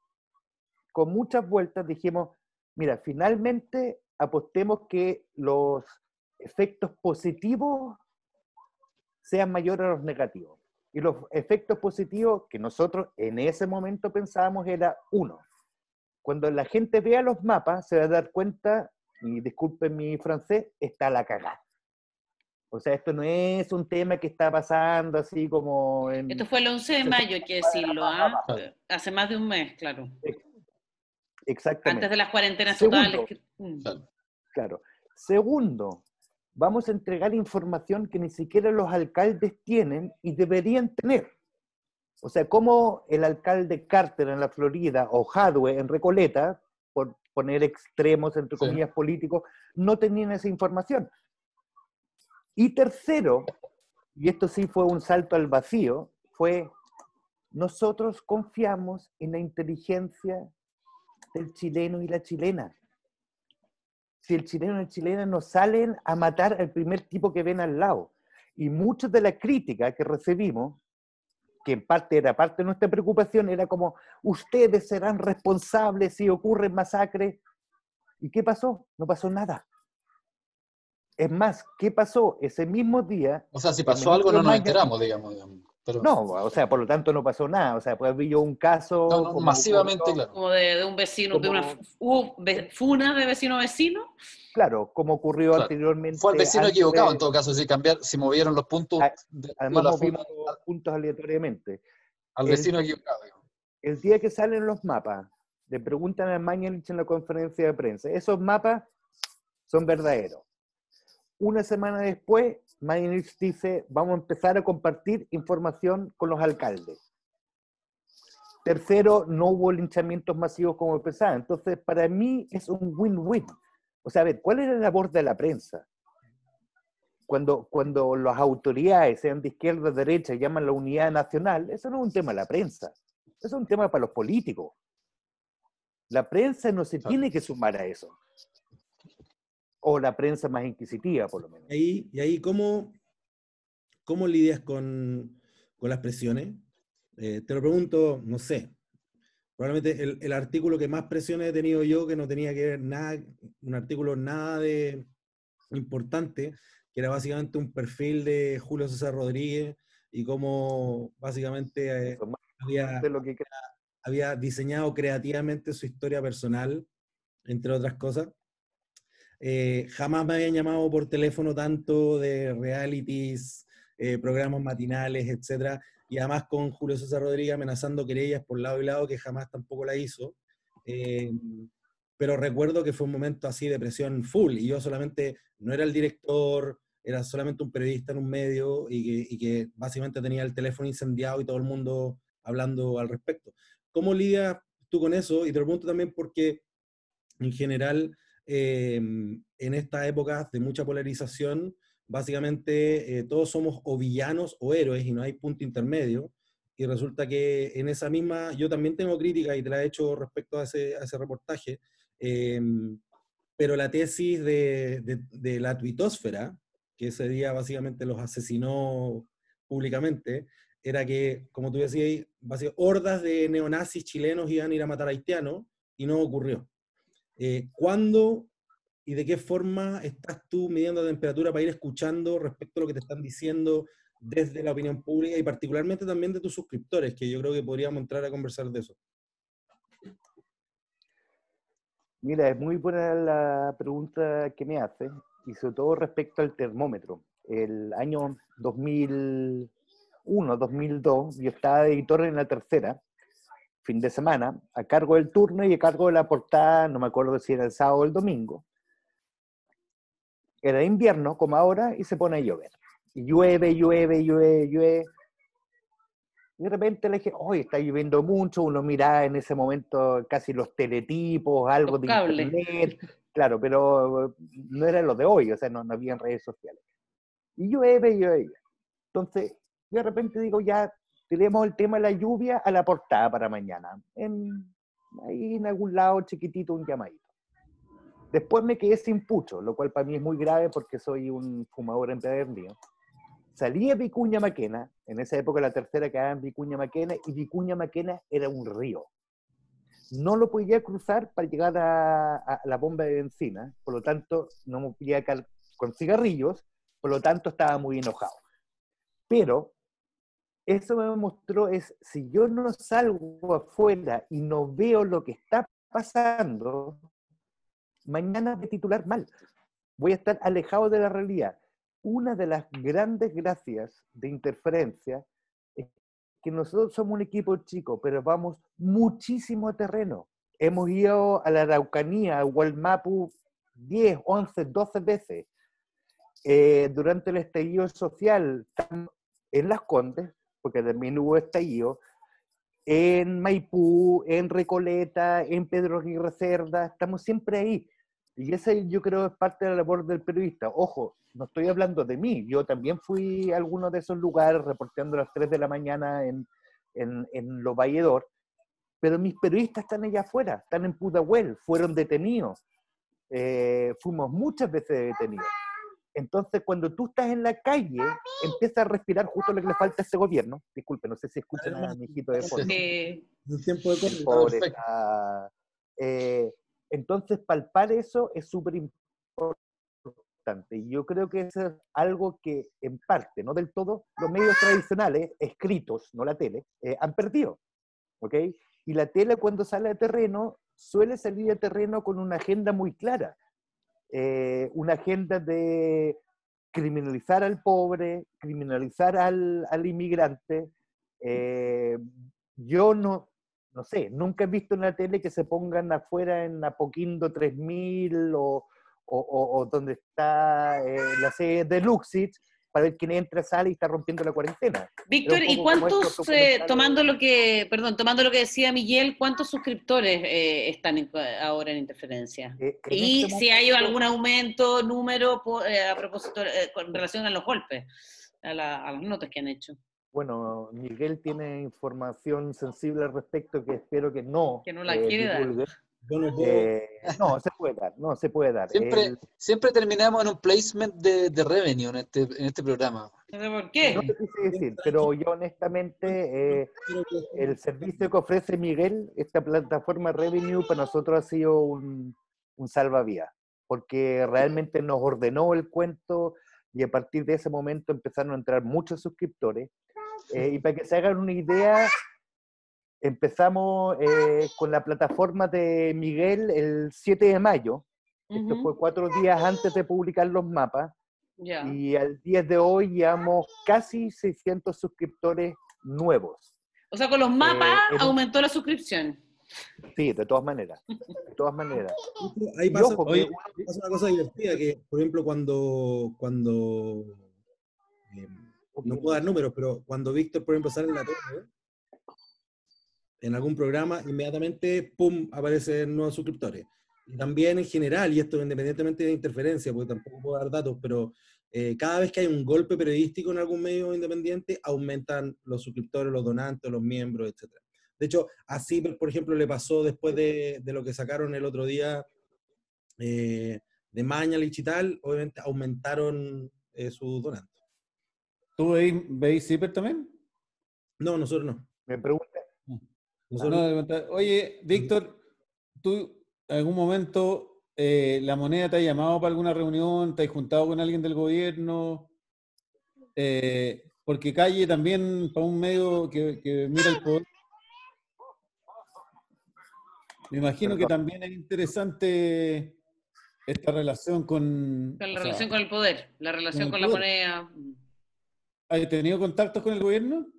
con muchas vueltas dijimos, mira, finalmente apostemos que los efectos positivos sean mayores a los negativos. Y los efectos positivos que nosotros en ese momento pensábamos era uno. Cuando la gente vea los mapas, se va a dar cuenta y disculpen mi francés, está la cagada. O sea, esto no es un tema que está pasando así como en... Esto fue el 11 de mayo, hay que decirlo, ¿ah? hace más de un mes, claro. Exactamente. Antes de las cuarentenas totales. Mm. Claro. Segundo, vamos a entregar información que ni siquiera los alcaldes tienen y deberían tener. O sea, como el alcalde Carter en la Florida o Hadwe en Recoleta, por poner extremos, entre comillas, políticos, no tenían esa información. Y tercero, y esto sí fue un salto al vacío, fue nosotros confiamos en la inteligencia del chileno y la chilena. Si el chileno y la chilena nos salen a matar al primer tipo que ven al lado. Y muchas de la crítica que recibimos que en parte era parte de nuestra preocupación, era como, ustedes serán responsables si ocurre masacre. ¿Y qué pasó? No pasó nada. Es más, ¿qué pasó ese mismo día? O sea, si pasó algo no nos enteramos, digamos. No, o sea, por lo tanto no pasó nada. O sea, pues vi un caso... como, masivamente, claro. Como de, un vecino, de una funa de vecino vecino. Claro, como ocurrió anteriormente. Fue el vecino equivocado en todo caso, si cambiar, si movieron los puntos. además, movimos los puntos aleatoriamente. Al vecino equivocado. El día que salen los mapas, le preguntan a Mañalich en la conferencia de prensa, esos mapas son verdaderos. Una semana después, Mañalich dice, vamos a empezar a compartir información con los alcaldes. Tercero, no hubo linchamientos masivos como pensaba. Entonces, para mí es un win-win. O sea, a ver, ¿cuál es la labor de la prensa? Cuando, cuando las autoridades, sean de izquierda o de derecha, llaman la unidad nacional, eso no es un tema de la prensa, eso es un tema para los políticos. La prensa no se tiene que sumar a eso. O la prensa más inquisitiva, por lo menos. ¿Y ahí cómo, cómo lidias con, con las presiones? Eh, te lo pregunto, no sé, probablemente el, artículo que más presiones he tenido yo, que no tenía que ver nada, un artículo nada de importante, que era básicamente un perfil de Julio César Rodríguez y cómo básicamente eh, había, había diseñado creativamente su historia personal, entre otras cosas. Eh, jamás me habían llamado por teléfono tanto de realities, eh, programas matinales, etcétera, y además con Julio César Rodríguez amenazando querellas por lado y lado, que jamás tampoco la hizo. Eh, pero recuerdo que fue un momento así de presión full, y yo solamente no era el director, era solamente un periodista en un medio, y que, y que básicamente tenía el teléfono incendiado y todo el mundo hablando al respecto. ¿Cómo lidias tú con eso? Y te lo pregunto también porque en general Em, en esta época de mucha polarización, básicamente eh, todos somos o villanos o héroes y no hay punto intermedio. Y resulta que en esa misma, yo también tengo crítica y te la he hecho respecto a ese, a ese reportaje, em, pero la tesis de, de, la tuitosfera, que ese día básicamente los asesinó públicamente, era que, como tú decías, hordas de neonazis chilenos iban a ir a matar a haitianos y no ocurrió. Eh, ¿Cuándo y de qué forma estás tú midiendo la temperatura para ir escuchando respecto a lo que te están diciendo desde la opinión pública y particularmente también de tus suscriptores, que yo creo que podríamos entrar a conversar de eso? Mira, es muy buena la pregunta que me hace, y sobre todo respecto al termómetro. El año 2001, 2002, yo estaba de editor en la tercera, fin de semana, a cargo del turno y a cargo de la portada, no me acuerdo si era el sábado o el domingo. Era invierno, como ahora, y se pone a llover. Y llueve, llueve, llueve, llueve. Y de repente le dije, hoy está lloviendo mucho, uno mira en ese momento casi los teletipos, algo de internet, claro, pero no era lo de hoy, o sea, no, no había redes sociales. Y llueve, llueve. Entonces, de repente digo, ya tenemos el tema de la lluvia a la portada para mañana. En, ahí en algún lado chiquitito un llamadito. Después me quedé sin pucho, lo cual para mí es muy grave porque soy un fumador empedernido. Salí a Vicuña Maquena, en esa época la tercera quedaba en Vicuña Maquena, y Vicuña Maquena era un río. No lo podía cruzar para llegar a, la bomba de benzina, por lo tanto no me podía con cigarrillos, por lo tanto estaba muy enojado. Pero eso me mostró es, si yo no salgo afuera y no veo lo que está pasando, mañana voy a titular mal. Voy a estar alejado de la realidad. Una de las grandes gracias de interferencia es que nosotros somos un equipo chico, pero vamos muchísimo a terreno. Hemos ido a la Araucanía, a Hualmapu 10, 11, 12 veces. Eh, durante el estallido social, en Las Condes, porque también hubo estallido, en Maipú, en Recoleta, en Pedro Aguirre Cerda, estamos siempre ahí. Y ese yo creo es parte de la labor del periodista. Ojo, no estoy hablando de mí, yo también fui a alguno de esos lugares reporteando a las 3 de la mañana en, en, en Los Valledor, pero mis periodistas están allá afuera, están en Pudahuel, fueron detenidos. Eh, fuimos muchas veces detenidos. Entonces, cuando tú estás en la calle, empiezas a respirar justo lo que le falta a ese gobierno. Disculpe, no sé si escuchan a mi hijito de fondo. Sí. tiempo de eh, entonces, palpar eso es súper importante. Y yo creo que eso es algo que, en parte, no del todo, los medios tradicionales, escritos, no la tele, eh, han perdido. ¿Ok? Y la tele, cuando sale de terreno, suele salir de terreno con una agenda muy clara eh, una agenda de criminalizar al pobre, criminalizar al, al inmigrante. Eh, yo no, no sé, nunca he visto en la tele que se pongan afuera en Apoquindo 3000 o, o, o, donde está eh, la sede de Luxit para ver quién entra, sale y está rompiendo la cuarentena. Víctor, ¿y cuántos, eh, tomando lo que, perdón, tomando lo que decía Miguel, cuántos suscriptores eh, están ahora en interferencia? Eh, y este si hay algún aumento, número, a propósito, con relación a los golpes, a, las notas que han hecho. Bueno, Miguel tiene información sensible al respecto que espero que no. Que no la quiere dar. Eh, no, se puede dar, no, se puede dar. Siempre, siempre terminamos en un placement de, de, revenue en este, en este programa. ¿Por qué? No te quise decir, pero yo honestamente, eh, el servicio que ofrece Miguel, esta plataforma revenue, para nosotros ha sido un, un salvavidas, porque realmente nos ordenó el cuento, y a partir de ese momento empezaron a entrar muchos suscriptores. Eh, y para que se hagan una idea, empezamos eh, con la plataforma de Miguel el 7 de mayo. Esto fue cuatro días antes de publicar los mapas. Y al día de hoy llevamos casi 600 suscriptores nuevos. O sea, con los mapas eh, aumentó la suscripción. Sí, de todas maneras. De todas maneras. Ahí pasa, una cosa divertida, que por ejemplo cuando, cuando eh, no puedo dar números, pero cuando Víctor, por ejemplo, sale en la torre, en algún programa, inmediatamente, ¡pum!, aparecen nuevos suscriptores. Y también en general, y esto independientemente de interferencia, porque tampoco puedo dar datos, pero eh, cada vez que hay un golpe periodístico en algún medio independiente, aumentan los suscriptores, los donantes, los miembros, etc. De hecho, así, por ejemplo, le pasó después de, lo que sacaron el otro día eh, de Mañalich y tal, obviamente aumentaron eh, sus donantes. ¿Tú veis, veis también? No, nosotros no. Me Ah, oye, Víctor, ¿tú en algún momento eh, la moneda te ha llamado para alguna reunión? ¿Te has juntado con alguien del gobierno? Eh, porque Calle también, para un medio que, mira el poder, me imagino que también es interesante esta relación con... la relación con el poder, la relación con, la moneda. ¿Has tenido contactos con el gobierno?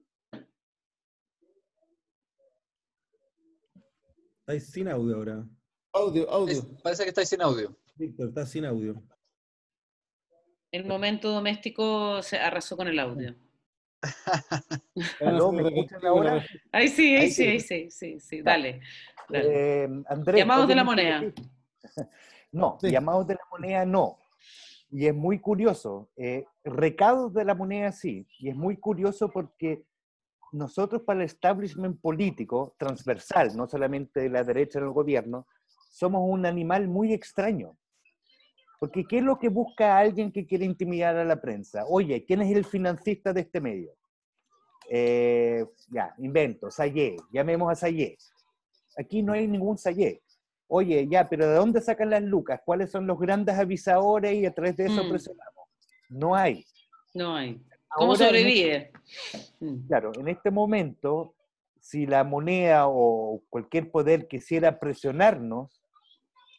Estáis sin audio ahora. Audio, audio. parece que estáis sin audio. Víctor, estás sin audio. El momento doméstico se arrasó con el audio. ¿Aló, ¿Me escuchan ahora? Ahí sí, ahí, sí, ahí sí, sí, sí, dale. Eh, llamados de la moneda. No, llamados de la moneda no. Y es muy curioso. Eh, recados de la moneda sí. Y es muy curioso porque nosotros para el establishment político transversal, no solamente de la derecha en el gobierno, somos un animal muy extraño. Porque ¿qué es lo que busca alguien que quiere intimidar a la prensa? Oye, ¿quién es el financista de este medio? Eh, ya, invento, Sayé, llamemos a Sayé. Aquí no hay ningún Sayé. Oye, ya, pero ¿de dónde sacan las lucas? ¿Cuáles son los grandes avisadores y a través de eso mm. presionamos? No hay. No hay. ¿Cómo sobrevive? Este mm. claro, en este momento, si la moneda o cualquier poder quisiera presionarnos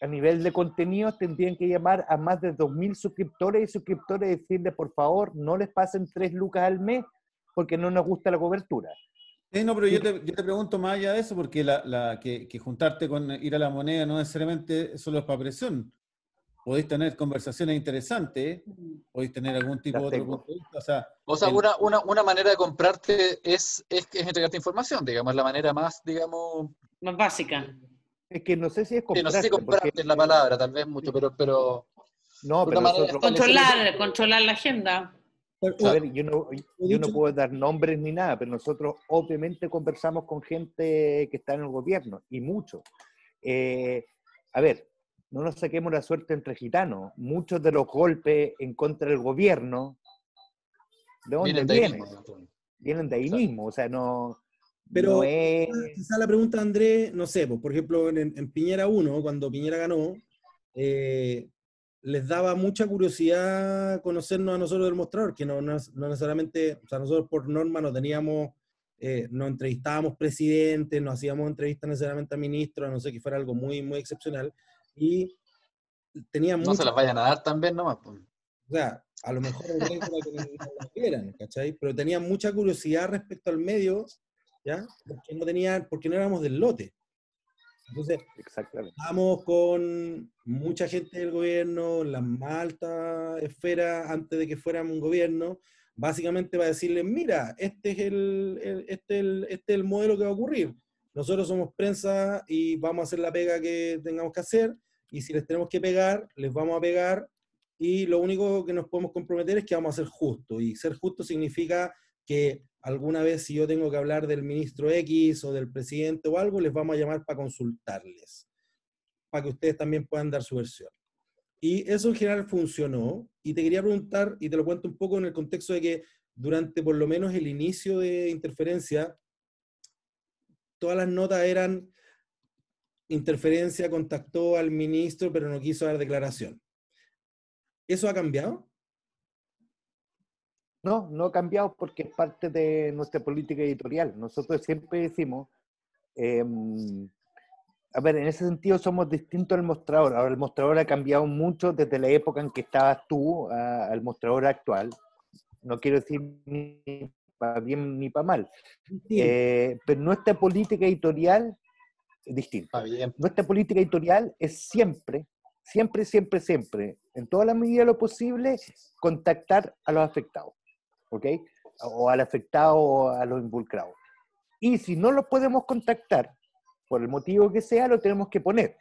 a nivel de contenido, tendrían que llamar a más de 2.000 suscriptores y suscriptores y decirles, por favor, no les pasen tres lucas al mes porque no nos gusta la cobertura. Sí, no, pero yo te, yo te, pregunto más allá de eso, porque la, la que, que, juntarte con ir a la moneda no necesariamente solo es para presión podéis tener conversaciones interesantes, podéis tener algún tipo de otro punto de vista. O sea, una, una, una, manera de comprarte es, es, entregarte información, digamos, la manera más, digamos... Más básica. Es que no sé si es comprarte. no sé si comprarte es la palabra, tal vez mucho, pero... pero no, pero controlar, controlar la agenda. A ver, yo no, yo no puedo dar nombres ni nada, pero nosotros obviamente conversamos con gente que está en el gobierno, y mucho. Eh, a ver, no nos saquemos la suerte entre gitanos. Muchos de los golpes en contra del gobierno, ¿de dónde vienen? vienen de ahí mismo, o sea, no... Pero quizá la pregunta, Andrés, no sé, pues, por ejemplo, en, Piñera 1, cuando Piñera ganó, eh, les daba mucha curiosidad conocernos a nosotros del mostrador, que no, no, necesariamente, o sea, nosotros por norma no teníamos, eh, no entrevistábamos presidentes, no hacíamos entrevistas necesariamente a ministros, a no sé que fuera algo muy, muy excepcional, y tenía No se las vayan a dar también nomás. Pues. O sea, a lo mejor no las vieran, ¿cachai? Pero tenía mucha curiosidad respecto al medio, ¿ya? Porque no, tenían, porque no éramos del lote. Entonces, estábamos con mucha gente del gobierno, la más alta esfera, antes de que fuéramos un gobierno, básicamente para decirles, mira, este es el, este, el, este es el modelo que va a ocurrir. Nosotros somos prensa y vamos a hacer la pega que tengamos que hacer y si les tenemos que pegar, les vamos a pegar y lo único que nos podemos comprometer es que vamos a ser justos y ser justo significa que alguna vez si yo tengo que hablar del ministro X o del presidente o algo, les vamos a llamar para consultarles, para que ustedes también puedan dar su versión. Y eso en general funcionó y te quería preguntar, y te lo cuento un poco en el contexto de que durante por lo menos el inicio de interferencia, todas las notas eran interferencia, contactó al ministro, pero no quiso dar declaración. ¿Eso ha cambiado? No, no ha cambiado porque es parte de nuestra política editorial. Nosotros siempre decimos, em, a ver, en ese sentido somos distintos al mostrador. Ahora el mostrador ha cambiado mucho desde la época en que estabas tú al mostrador actual. No quiero decir ni para bien ni para mal. Eh, pero nuestra política editorial es distinta. Nuestra política editorial es siempre, siempre, siempre, siempre, en toda la medida de lo posible, contactar a los afectados. ¿ok? O al afectado o a los involucrados. Y si no los podemos contactar, por el motivo que sea, lo tenemos que poner.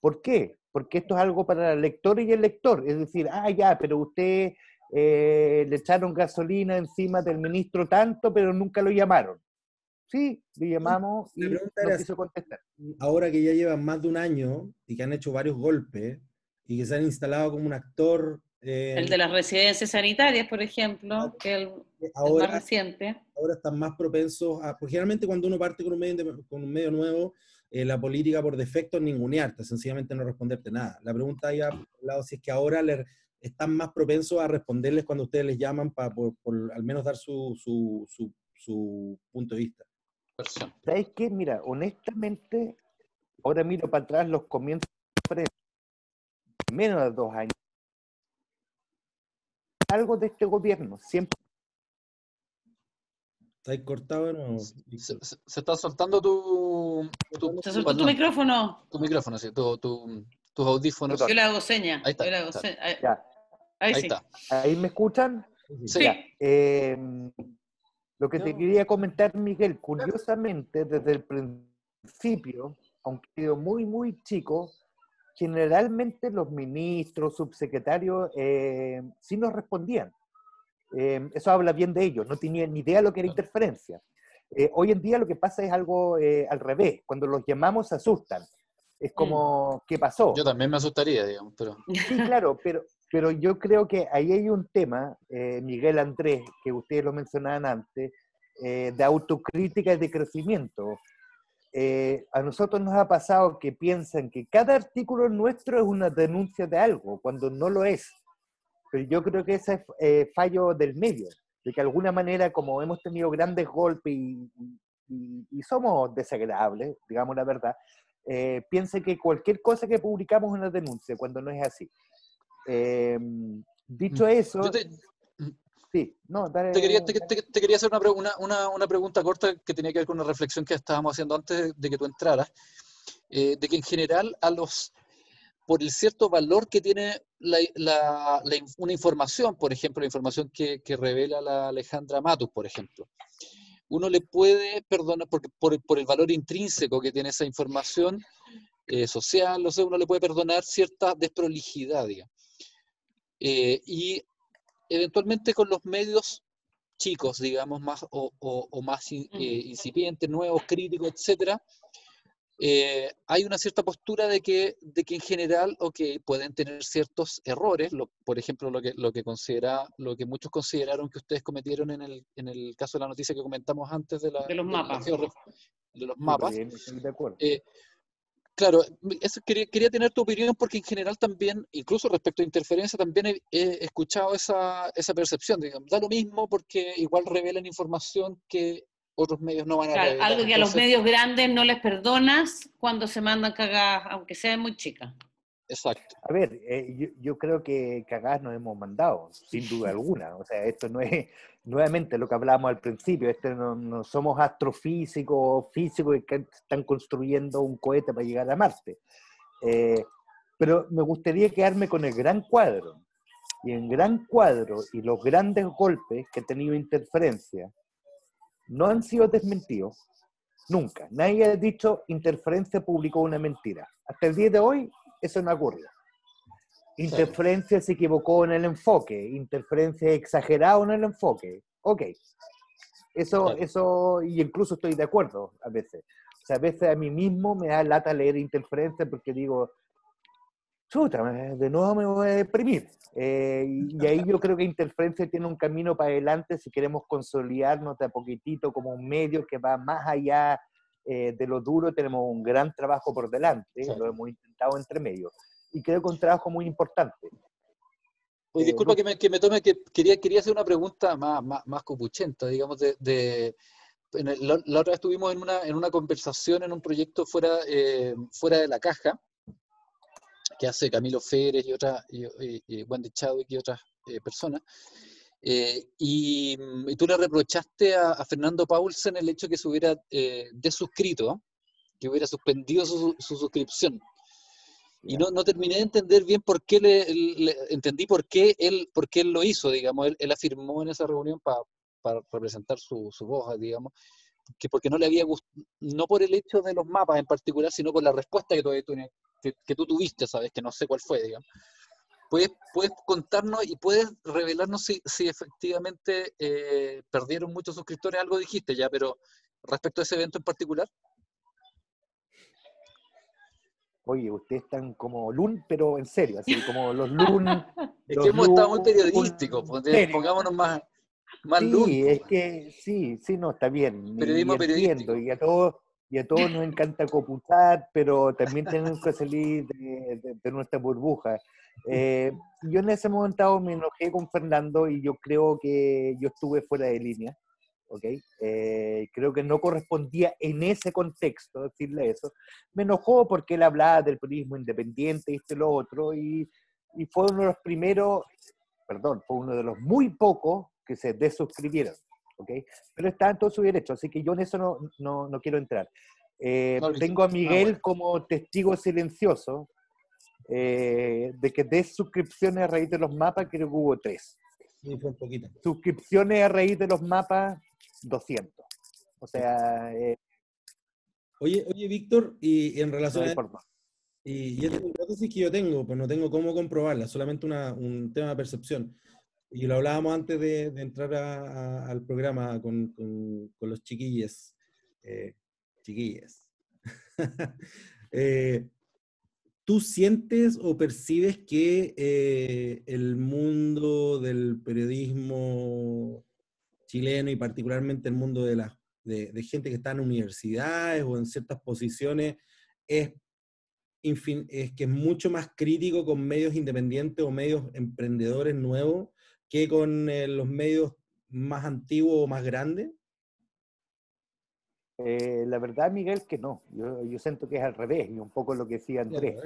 ¿Por qué? Porque esto es algo para el lector y el lector. Es decir, ah, ya, pero usted eh, le echaron gasolina encima del ministro tanto, pero nunca lo llamaron. Sí, le llamamos y no quiso contestar. Ahora que ya llevan más de un año y que han hecho varios golpes y que se han instalado como un actor el de las residencias sanitarias, por ejemplo, que el, ahora, más reciente. Ahora están más propensos a, porque generalmente cuando uno parte con un medio, con un medio nuevo, eh, la política por defecto es ningunearte, sencillamente no responderte nada. La pregunta ya, por lado, si es que ahora le, están más propensos a responderles cuando ustedes les llaman para por, al menos dar su, su, su, su punto de vista. ¿Sabes qué? Mira, honestamente, ahora miro para atrás los comienzos menos de dos años algo de este gobierno, siempre. ¿Está cortado no? Se, está soltando tu... tu se soltó tu micrófono. Tu micrófono, sí, tu, tu, tus audífonos. Yo le hago seña. Ahí está. Ahí, está. Ahí, me escuchan? Sí. Em, lo que te quería comentar, Miguel, curiosamente, desde el principio, aunque sido muy, muy chico, generalmente los ministros, subsecretarios, eh, sí nos respondían. Eh, eso habla bien de ellos, no tenían ni idea de lo que era interferencia. Eh, hoy en día lo que pasa es algo al revés, cuando los llamamos se asustan. Es mm. como, ¿qué pasó? Yo también me asustaría, digamos, pero... Sí, claro, pero, pero yo creo que ahí hay un tema, Miguel Andrés, que ustedes lo mencionaban antes, de autocrítica y de crecimiento. Eh, a nosotros nos ha pasado que piensan que cada artículo nuestro es una denuncia de algo, cuando no lo es. Pero yo creo que ese es eh, fallo del medio, de que de alguna manera, como hemos tenido grandes golpes y, somos desagradables, digamos la verdad, eh, piensen que cualquier cosa que publicamos es una denuncia, cuando no es así. Dicho mm. eso... Sí, no, te, quería, te, quería, hacer una, una, una, pregunta corta que tenía que ver con una reflexión que estábamos haciendo antes de que tú entraras, eh, de que en general a los, por el cierto valor que tiene la, la, una información, por ejemplo, la información que, que, revela la Alejandra Matus, por ejemplo, uno le puede perdonar, porque por, por el valor intrínseco que tiene esa información eh, social, no sé, uno le puede perdonar cierta desprolijidad, digamos. Eh, y eventualmente con los medios chicos, digamos, más o, más eh, incipientes, nuevos, críticos, etcétera, eh, hay una cierta postura de que, de que en general, okay, pueden tener ciertos errores, por ejemplo, lo que, lo, que considera, lo que muchos consideraron que ustedes cometieron en el, en el caso de la noticia que comentamos antes de, la, de los mapas. De, los mapas. Eh, Claro, eso quería, quería, tener tu opinión porque en general también, incluso respecto a interferencia, también he, escuchado esa, esa, percepción, digamos, da lo mismo porque igual revelan información que otros medios no van a claro, Algo que a los medios grandes no les perdonas cuando se mandan cagadas, aunque sean muy chicas. Exacto. A ver, eh, yo, creo que cagadas nos hemos mandado, sin duda alguna. O sea, esto no es, nuevamente, lo que hablábamos al principio, este no, somos astrofísicos, físicos que están construyendo un cohete para llegar a Marte. Eh, pero me gustaría quedarme con el gran cuadro. Y en gran cuadro y los grandes golpes que ha tenido interferencia no han sido desmentidos. Nunca. Nadie ha dicho interferencia publicó una mentira. Hasta el día de hoy eso no ocurrido. Interferencia se equivocó en el enfoque, interferencia exagerado en el enfoque. Ok. Eso, eso, y incluso estoy de acuerdo a veces. O sea, a veces a mí mismo me da lata leer interferencia porque digo, chuta, de nuevo me voy a deprimir. Eh, y, ahí yo creo que interferencia tiene un camino para adelante si queremos consolidarnos de a poquitito como un medio que va más allá eh, de lo duro tenemos un gran trabajo por delante, lo hemos intentado entre medio, y creo que un trabajo muy importante. Oye, disculpa que, me, que me tome, que quería, quería hacer una pregunta más, más, más copuchenta, digamos, de, de la, otra vez estuvimos en una, en una conversación en un proyecto fuera, eh, fuera de la caja, que hace Camilo Férez y, otra, y, y, y Wendy Chadwick y otras eh, personas, eh, y, y, tú le reprochaste a, a, Fernando Paulsen el hecho que se hubiera eh, desuscrito, que hubiera suspendido su, su suscripción. Y no, no, terminé de entender bien por qué le, le, entendí por qué él, por qué él lo hizo, digamos, él, él afirmó en esa reunión para pa representar su, su, voz, digamos, que porque no le había gustado, no por el hecho de los mapas en particular, sino por la respuesta que tú, que, que tú tuviste, sabes, que no sé cuál fue, digamos. ¿Puedes, puedes contarnos y puedes revelarnos si, si efectivamente eh, perdieron muchos suscriptores? Algo dijiste ya, pero respecto a ese evento en particular. Oye, ustedes están como LUN, pero en serio, así como los LUN. es que hemos estado muy periodísticos, pues, pongámonos más, más sí, LUN. es que sí, sí, no, está bien. Periodismo y, periodístico. Y a todos, y a todos nos encanta coputar, pero también tenemos que salir de, de, de nuestra burbuja. Eh, yo en ese momento me enojé con Fernando y yo creo que yo estuve fuera de línea. ¿okay? Eh, creo que no correspondía en ese contexto decirle eso. Me enojó porque él hablaba del periodismo independiente y esto y lo otro, y, y, fue uno de los primeros, perdón, fue uno de los muy pocos que se desuscribieron. ¿okay? Pero está en todo su derecho, así que yo en eso no, no, no quiero entrar. Eh, no, tengo a Miguel bueno. como testigo silencioso eh, de que des suscripciones a raíz de los mapas, creo que hubo tres. Sí, fue poquito. Suscripciones a raíz de los mapas, 200. O sea... Eh, oye, oye, Víctor, y, y, en relación no a... Y, y esta hipótesis que yo tengo, pues no tengo cómo comprobarla, solamente una, un tema de percepción. Y lo hablábamos antes de, de entrar a, a, al programa con, con, con los chiquillos. Eh, chiquillas. eh, ¿Tú sientes o percibes que eh, el mundo del periodismo chileno y particularmente el mundo de, la, de, gente que está en universidades o en ciertas posiciones es, infin, es que es mucho más crítico con medios independientes o medios emprendedores nuevos que con eh, los medios más antiguos o más grandes? Eh, la verdad, Miguel, que no. Yo, yo, siento que es al revés, y un poco lo que decía Andrés.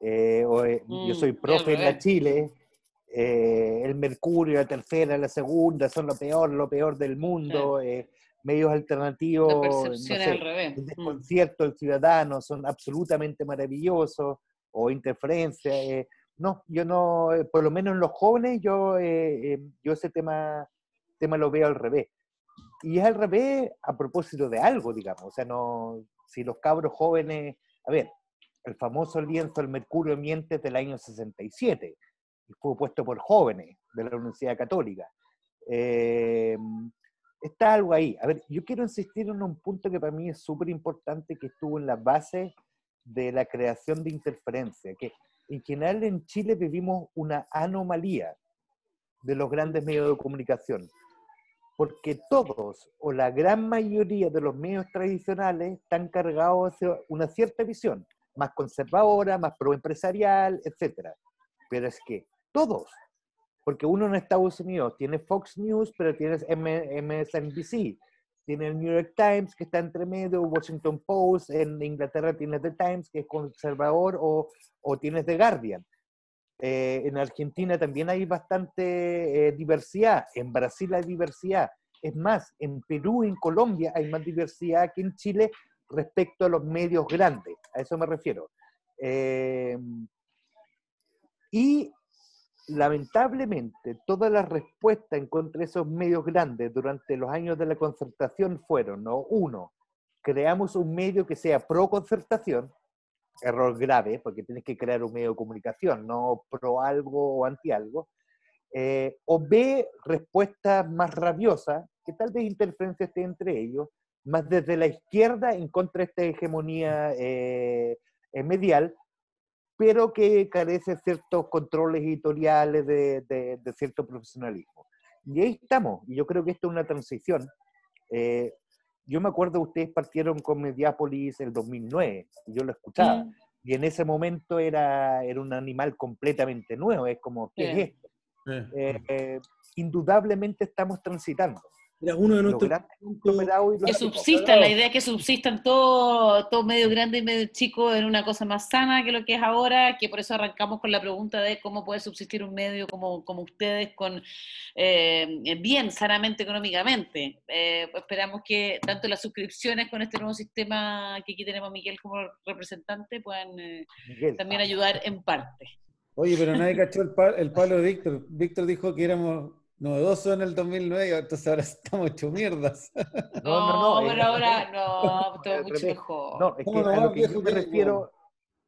Eh, o, eh, mm, yo soy profe en la Chile, eh, el Mercurio, la tercera, la segunda, son lo peor, lo peor del mundo. Sí. medios alternativos, no sé, al revés. el desconcierto del ciudadano son absolutamente maravillosos, o interferencia. no, yo no, por lo menos en los jóvenes, yo, yo ese tema, tema lo veo al revés y es al revés a propósito de algo, digamos. O sea, no, si los cabros jóvenes, a ver, el famoso lienzo El Mercurio Miente del año 67, y fue puesto por jóvenes de la Universidad Católica. Eh, está algo ahí. A ver, yo quiero insistir en un punto que para mí es súper importante, que estuvo en la base de la creación de interferencia, que en general en Chile vivimos una anomalía de los grandes medios de comunicación porque todos o la gran mayoría de los medios tradicionales están cargados hacia una cierta visión, más conservadora, más proempresarial, etc. Pero es que todos, porque uno en Estados Unidos tiene Fox News, pero tienes MSNBC, tiene el New York Times que está entre medio, Washington Post, en Inglaterra tienes The Times que es conservador, o, o tienes The Guardian. Eh, en Argentina también hay bastante eh, diversidad, en Brasil hay diversidad. Es más, en Perú y en Colombia hay más diversidad que en Chile respecto a los medios grandes, a eso me refiero. Eh, y lamentablemente todas las respuestas en contra de esos medios grandes durante los años de la concertación fueron, ¿no? uno, creamos un medio que sea pro concertación, error grave, porque tienes que crear un medio de comunicación, no pro algo o anti algo. Eh, o B, respuestas más rabiosas, que tal vez interferencia esté entre ellos, más desde la izquierda en contra de esta hegemonía eh, medial, pero que carece ciertos controles editoriales, de, de, de, cierto profesionalismo. Y ahí estamos, y yo creo que esto es una transición. Eh, yo me acuerdo ustedes partieron con Mediápolis el 2009, y yo lo escuchaba, mm. y en ese momento era, era un animal completamente nuevo, es como, ¿qué sí. es esto? eh, indudablemente estamos transitando uno de nuestros que subsistan, la idea es que subsistan todo, todo medio grande y medio chico en una cosa más sana que lo que es ahora, que por eso arrancamos con la pregunta de cómo puede subsistir un medio como, como ustedes con eh, bien, sanamente económicamente. Eh, esperamos que tanto las suscripciones con este nuevo sistema que aquí tenemos a Miguel como representante puedan eh, también ayudar en parte. Oye, pero nadie cachó el, el palo de Víctor. Víctor dijo que éramos novedoso en el 2009, entonces ahora estamos hecho mierdas. No, no, no. pero ahora no, todo mucho mejor. No, es que a lo que yo me refiero,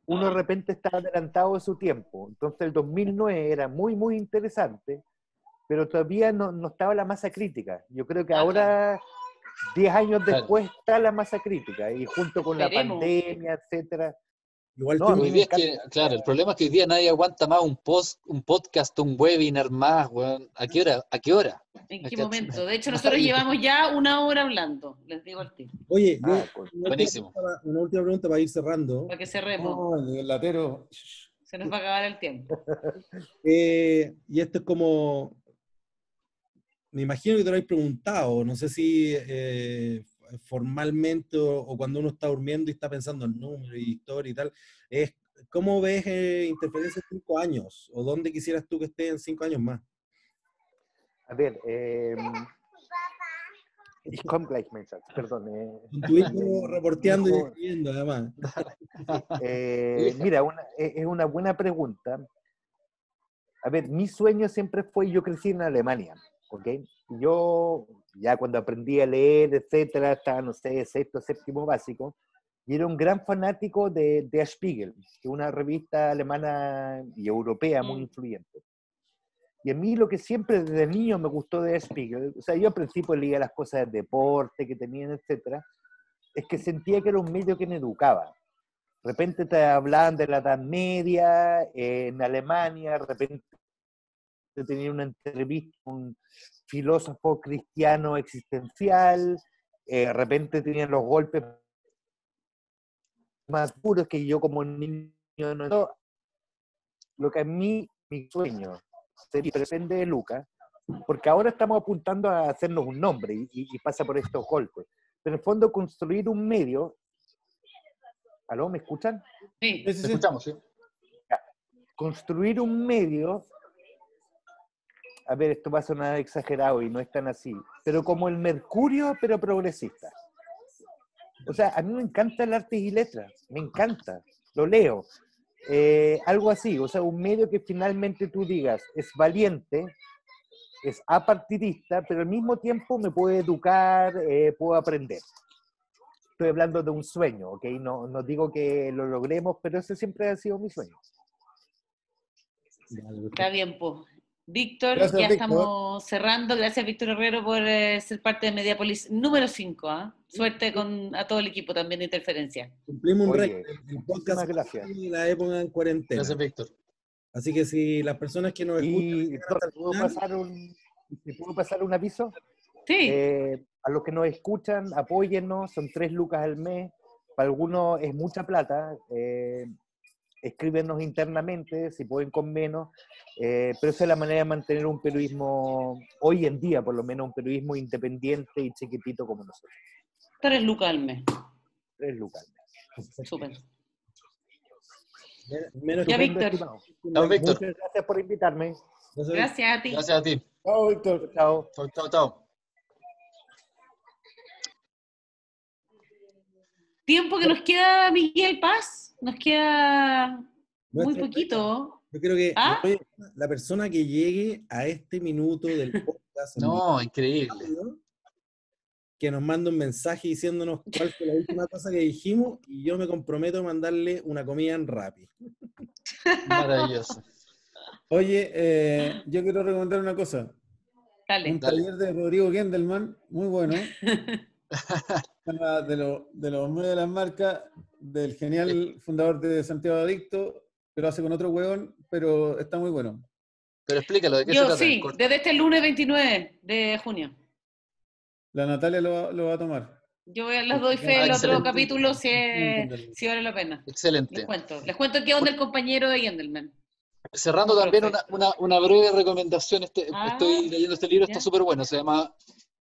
uno de repente está adelantado de su tiempo. Entonces el 2009 era muy, muy interesante, pero todavía no, no estaba la masa crítica. Yo creo que ah, ahora, 10 años después, está la masa crítica, y junto con la pandemia, etcétera Igual no, hoy día es que, claro, el problema es que hoy día nadie aguanta más un post, un podcast, un webinar más, weón. ¿A qué hora? ¿A qué hora? ¿En qué momento? De hecho, nosotros llevamos ya una hora hablando, les digo al tiempo. Oye, ah, pues, buenísimo. Una última pregunta para ir cerrando. Para que cerremos. No, el latero. Se nos va a acabar el tiempo. Eh, y esto es como. Me imagino que te lo habéis preguntado, no sé si eh, formalmente o, cuando uno está durmiendo y está pensando en números y historia y tal, es ¿cómo ves eh, interferencia en cinco años? ¿O dónde quisieras tú que esté en cinco años más? A ver, eh, ich komme gleich, perdón. Eh. Tu hijo reporteando y escribiendo, además. Eh, mira, e, es una buena pregunta. A ver, mi sueño siempre fue, yo crecí en Alemania, ¿ok? Yo ya cuando aprendí a leer, etcétera, estaba, no sé, sexto, séptimo básico, y era un gran fanático de Der Spiegel, que es una revista alemana y europea muy mm. influyente. Y a mí lo que siempre desde niño me gustó de Spiegel, o sea, yo al principio leía las cosas de deporte que tenían, etcétera, es que sentía que era un medio que me educaba. De repente te hablaban de la Edad Media en Alemania, de repente tenía una entrevista con filósofo cristiano existencial, eh, de repente tenían los golpes más duros que yo como niño no. Lo que a mí, mi sueño, sería depende de Lucas, porque ahora estamos apuntando a hacernos un nombre y, pasa por estos golpes. Pero en el fondo construir un medio... ¿Aló? ¿Me escuchan? Sí, sí, sí. escuchamos, sí. Construir un medio a ver, esto va a sonar exagerado y no es tan así, pero como el Mercurio, pero progresista. O sea, a mí me encanta el arte y letras, me encanta, lo leo. Eh, algo así, o sea, un medio que finalmente tú digas es valiente, es apartidista, pero al mismo tiempo me puede educar, eh, puedo aprender. Estoy hablando de un sueño, ¿ok? No, no digo que lo logremos, pero ese siempre ha sido mi sueño. Está bien, pues. Víctor, ya estamos cerrando. Gracias, Víctor Herrero, por eh, ser parte de Mediapolis número 5. ¿ah? Suerte con, a todo el equipo también de Interferencia. Cumplimos un récord. El podcast gracias. la época en cuarentena. Gracias, Víctor. Así que si las personas que nos escuchan... ¿puedo, pasar un, ¿Puedo pasar un aviso? Sí. Eh, a los que nos escuchan, apóyennos. Son tres lucas al mes. Para algunos es mucha plata. Escríbenos internamente, si pueden con menos, eh, pero esa es la manera de mantener un periodismo, hoy en día por lo menos, un periodismo independiente y chiquitito como nosotros. Tres lucas al mes. Tres lucas Súper. ya, Víctor. Muchas gracias por invitarme. Gracias a ti. Gracias a ti. Chao, Víctor. Chao. Chao, chao. Tiempo que nos queda, Miguel Paz. Nos queda muy poquito. Yo creo que ¿Ah? la persona que llegue a este minuto del podcast. no, increíble. Que nos manda un mensaje diciéndonos cuál fue la última cosa que dijimos y yo me comprometo a mandarle una comida en Rappi. Maravilloso. Oye, eh, yo quiero recomendar una cosa. Dale. Un taller de Rodrigo Gendelman, muy bueno. de, lo, de los medios de las marcas del genial fundador de Santiago Adicto, pero hace con otro hueón, pero está muy bueno. Pero explícalo, ¿de qué Yo, se trata? Sí, desde este lunes 29 de junio. La Natalia lo, lo va a tomar. Yo les doy fe el otro capítulo si, si, vale la pena. Excelente. Les cuento. Les cuento qué onda el compañero de Gendelman. Cerrando también una, breve recomendación, este, ah, estoy leyendo este libro, está súper bueno, se llama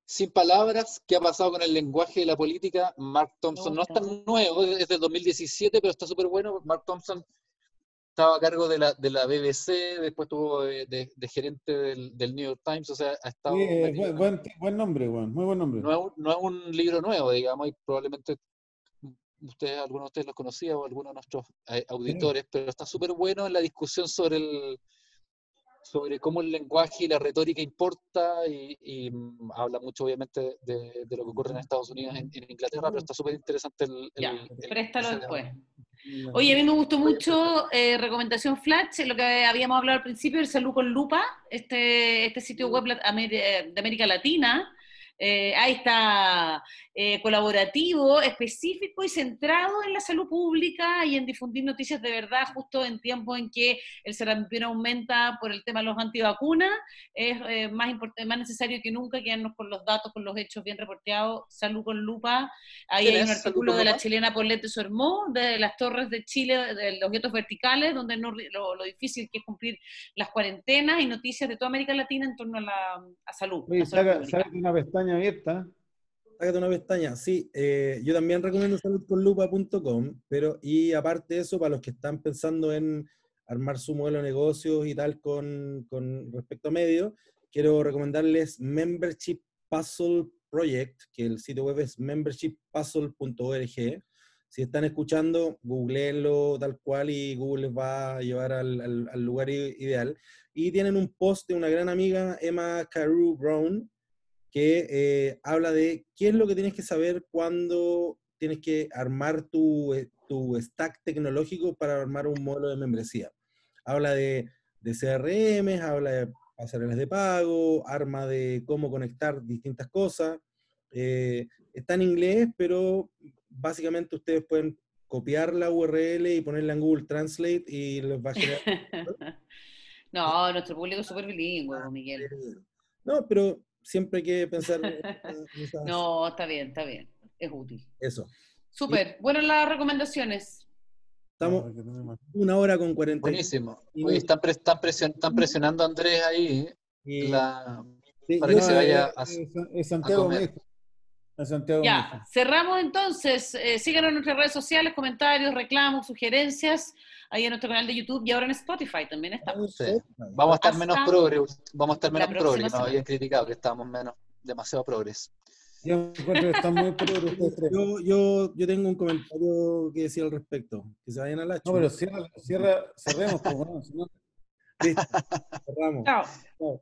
Sin Palabras, ¿qué ha pasado con el lenguaje y la política? Mark Thompson, no es tan nuevo, es del 2017, pero está súper bueno. Mark Thompson estaba a cargo de la, de la BBC, después estuvo de, gerente del, del, New York Times, o sea, ha estado... buen, buen, nombre, muy buen nombre. No es, un, no es un libro nuevo, digamos, y probablemente ustedes, algunos de ustedes lo conocían o algunos de nuestros eh, auditores, pero está súper bueno en la discusión sobre el sobre cómo el lenguaje y la retórica importa y, mm, habla mucho obviamente de, lo que ocurre en Estados Unidos, en, en Inglaterra, pero está súper interesante el, ya, préstalo después. Oye, a mí me gustó mucho eh, recomendación Flash, lo que habíamos hablado al principio, el Salud con Lupa, este, este sitio web de América Latina, eh, ahí está eh, colaborativo, específico y centrado en la salud pública y en difundir noticias de verdad, justo en tiempos en que el sarampión aumenta por el tema de los antivacunas, es eh, más, más necesario que nunca quedarnos con los datos, con los hechos bien reporteados. Salud con lupa. Ahí hay un artículo de la chilena Paulette Sormó, de las torres de Chile, de los guetos verticales, donde no, lo, difícil que es cumplir las cuarentenas y noticias de toda América Latina en torno a la salud. una pestaña abierta Sácate una pestaña. Sí, eh, yo también recomiendo saludconlupa.com, pero y aparte de eso, para los que están pensando en armar su modelo de negocios y tal con, con respecto a medios, quiero recomendarles Membership Puzzle Project, que el sitio web es membershippuzzle.org. Si están escuchando, googleenlo tal cual y Google les va a llevar al, al, al lugar ideal. Y tienen un post de una gran amiga, Emma Carew Brown, que eh, habla de qué es lo que tienes que saber cuando tienes que armar tu, eh, tu stack tecnológico para armar un modelo de membresía. Habla de, de CRM, habla de pasarelas de pago, arma de cómo conectar distintas cosas. Eh, está en inglés, pero básicamente ustedes pueden copiar la URL y ponerla en Google Translate y les va a generar... no, nuestro público es súper bilingüe, Miguel. No, pero siempre hay que pensar. no, está bien, está bien. Es útil. Eso. Súper. Bueno, las recomendaciones. Estamos una hora con 40. Buenísimo. están, están, presionando a Andrés ahí para que se vaya a, es Santiago Santiago ya, cerramos entonces. Eh, síganos en nuestras redes sociales, comentarios, reclamos, sugerencias ahí en nuestro canal de YouTube y ahora en Spotify también estamos. Vamos a estar menos progres, vamos a estar menos progres, nos habían criticado que estábamos menos, demasiado progres. Yo, yo, yo, tengo un comentario que decir al respecto, que se vayan a la No, pero cierra, cierra cerremos, pues, bueno, si no... Listo, cerramos. Chao.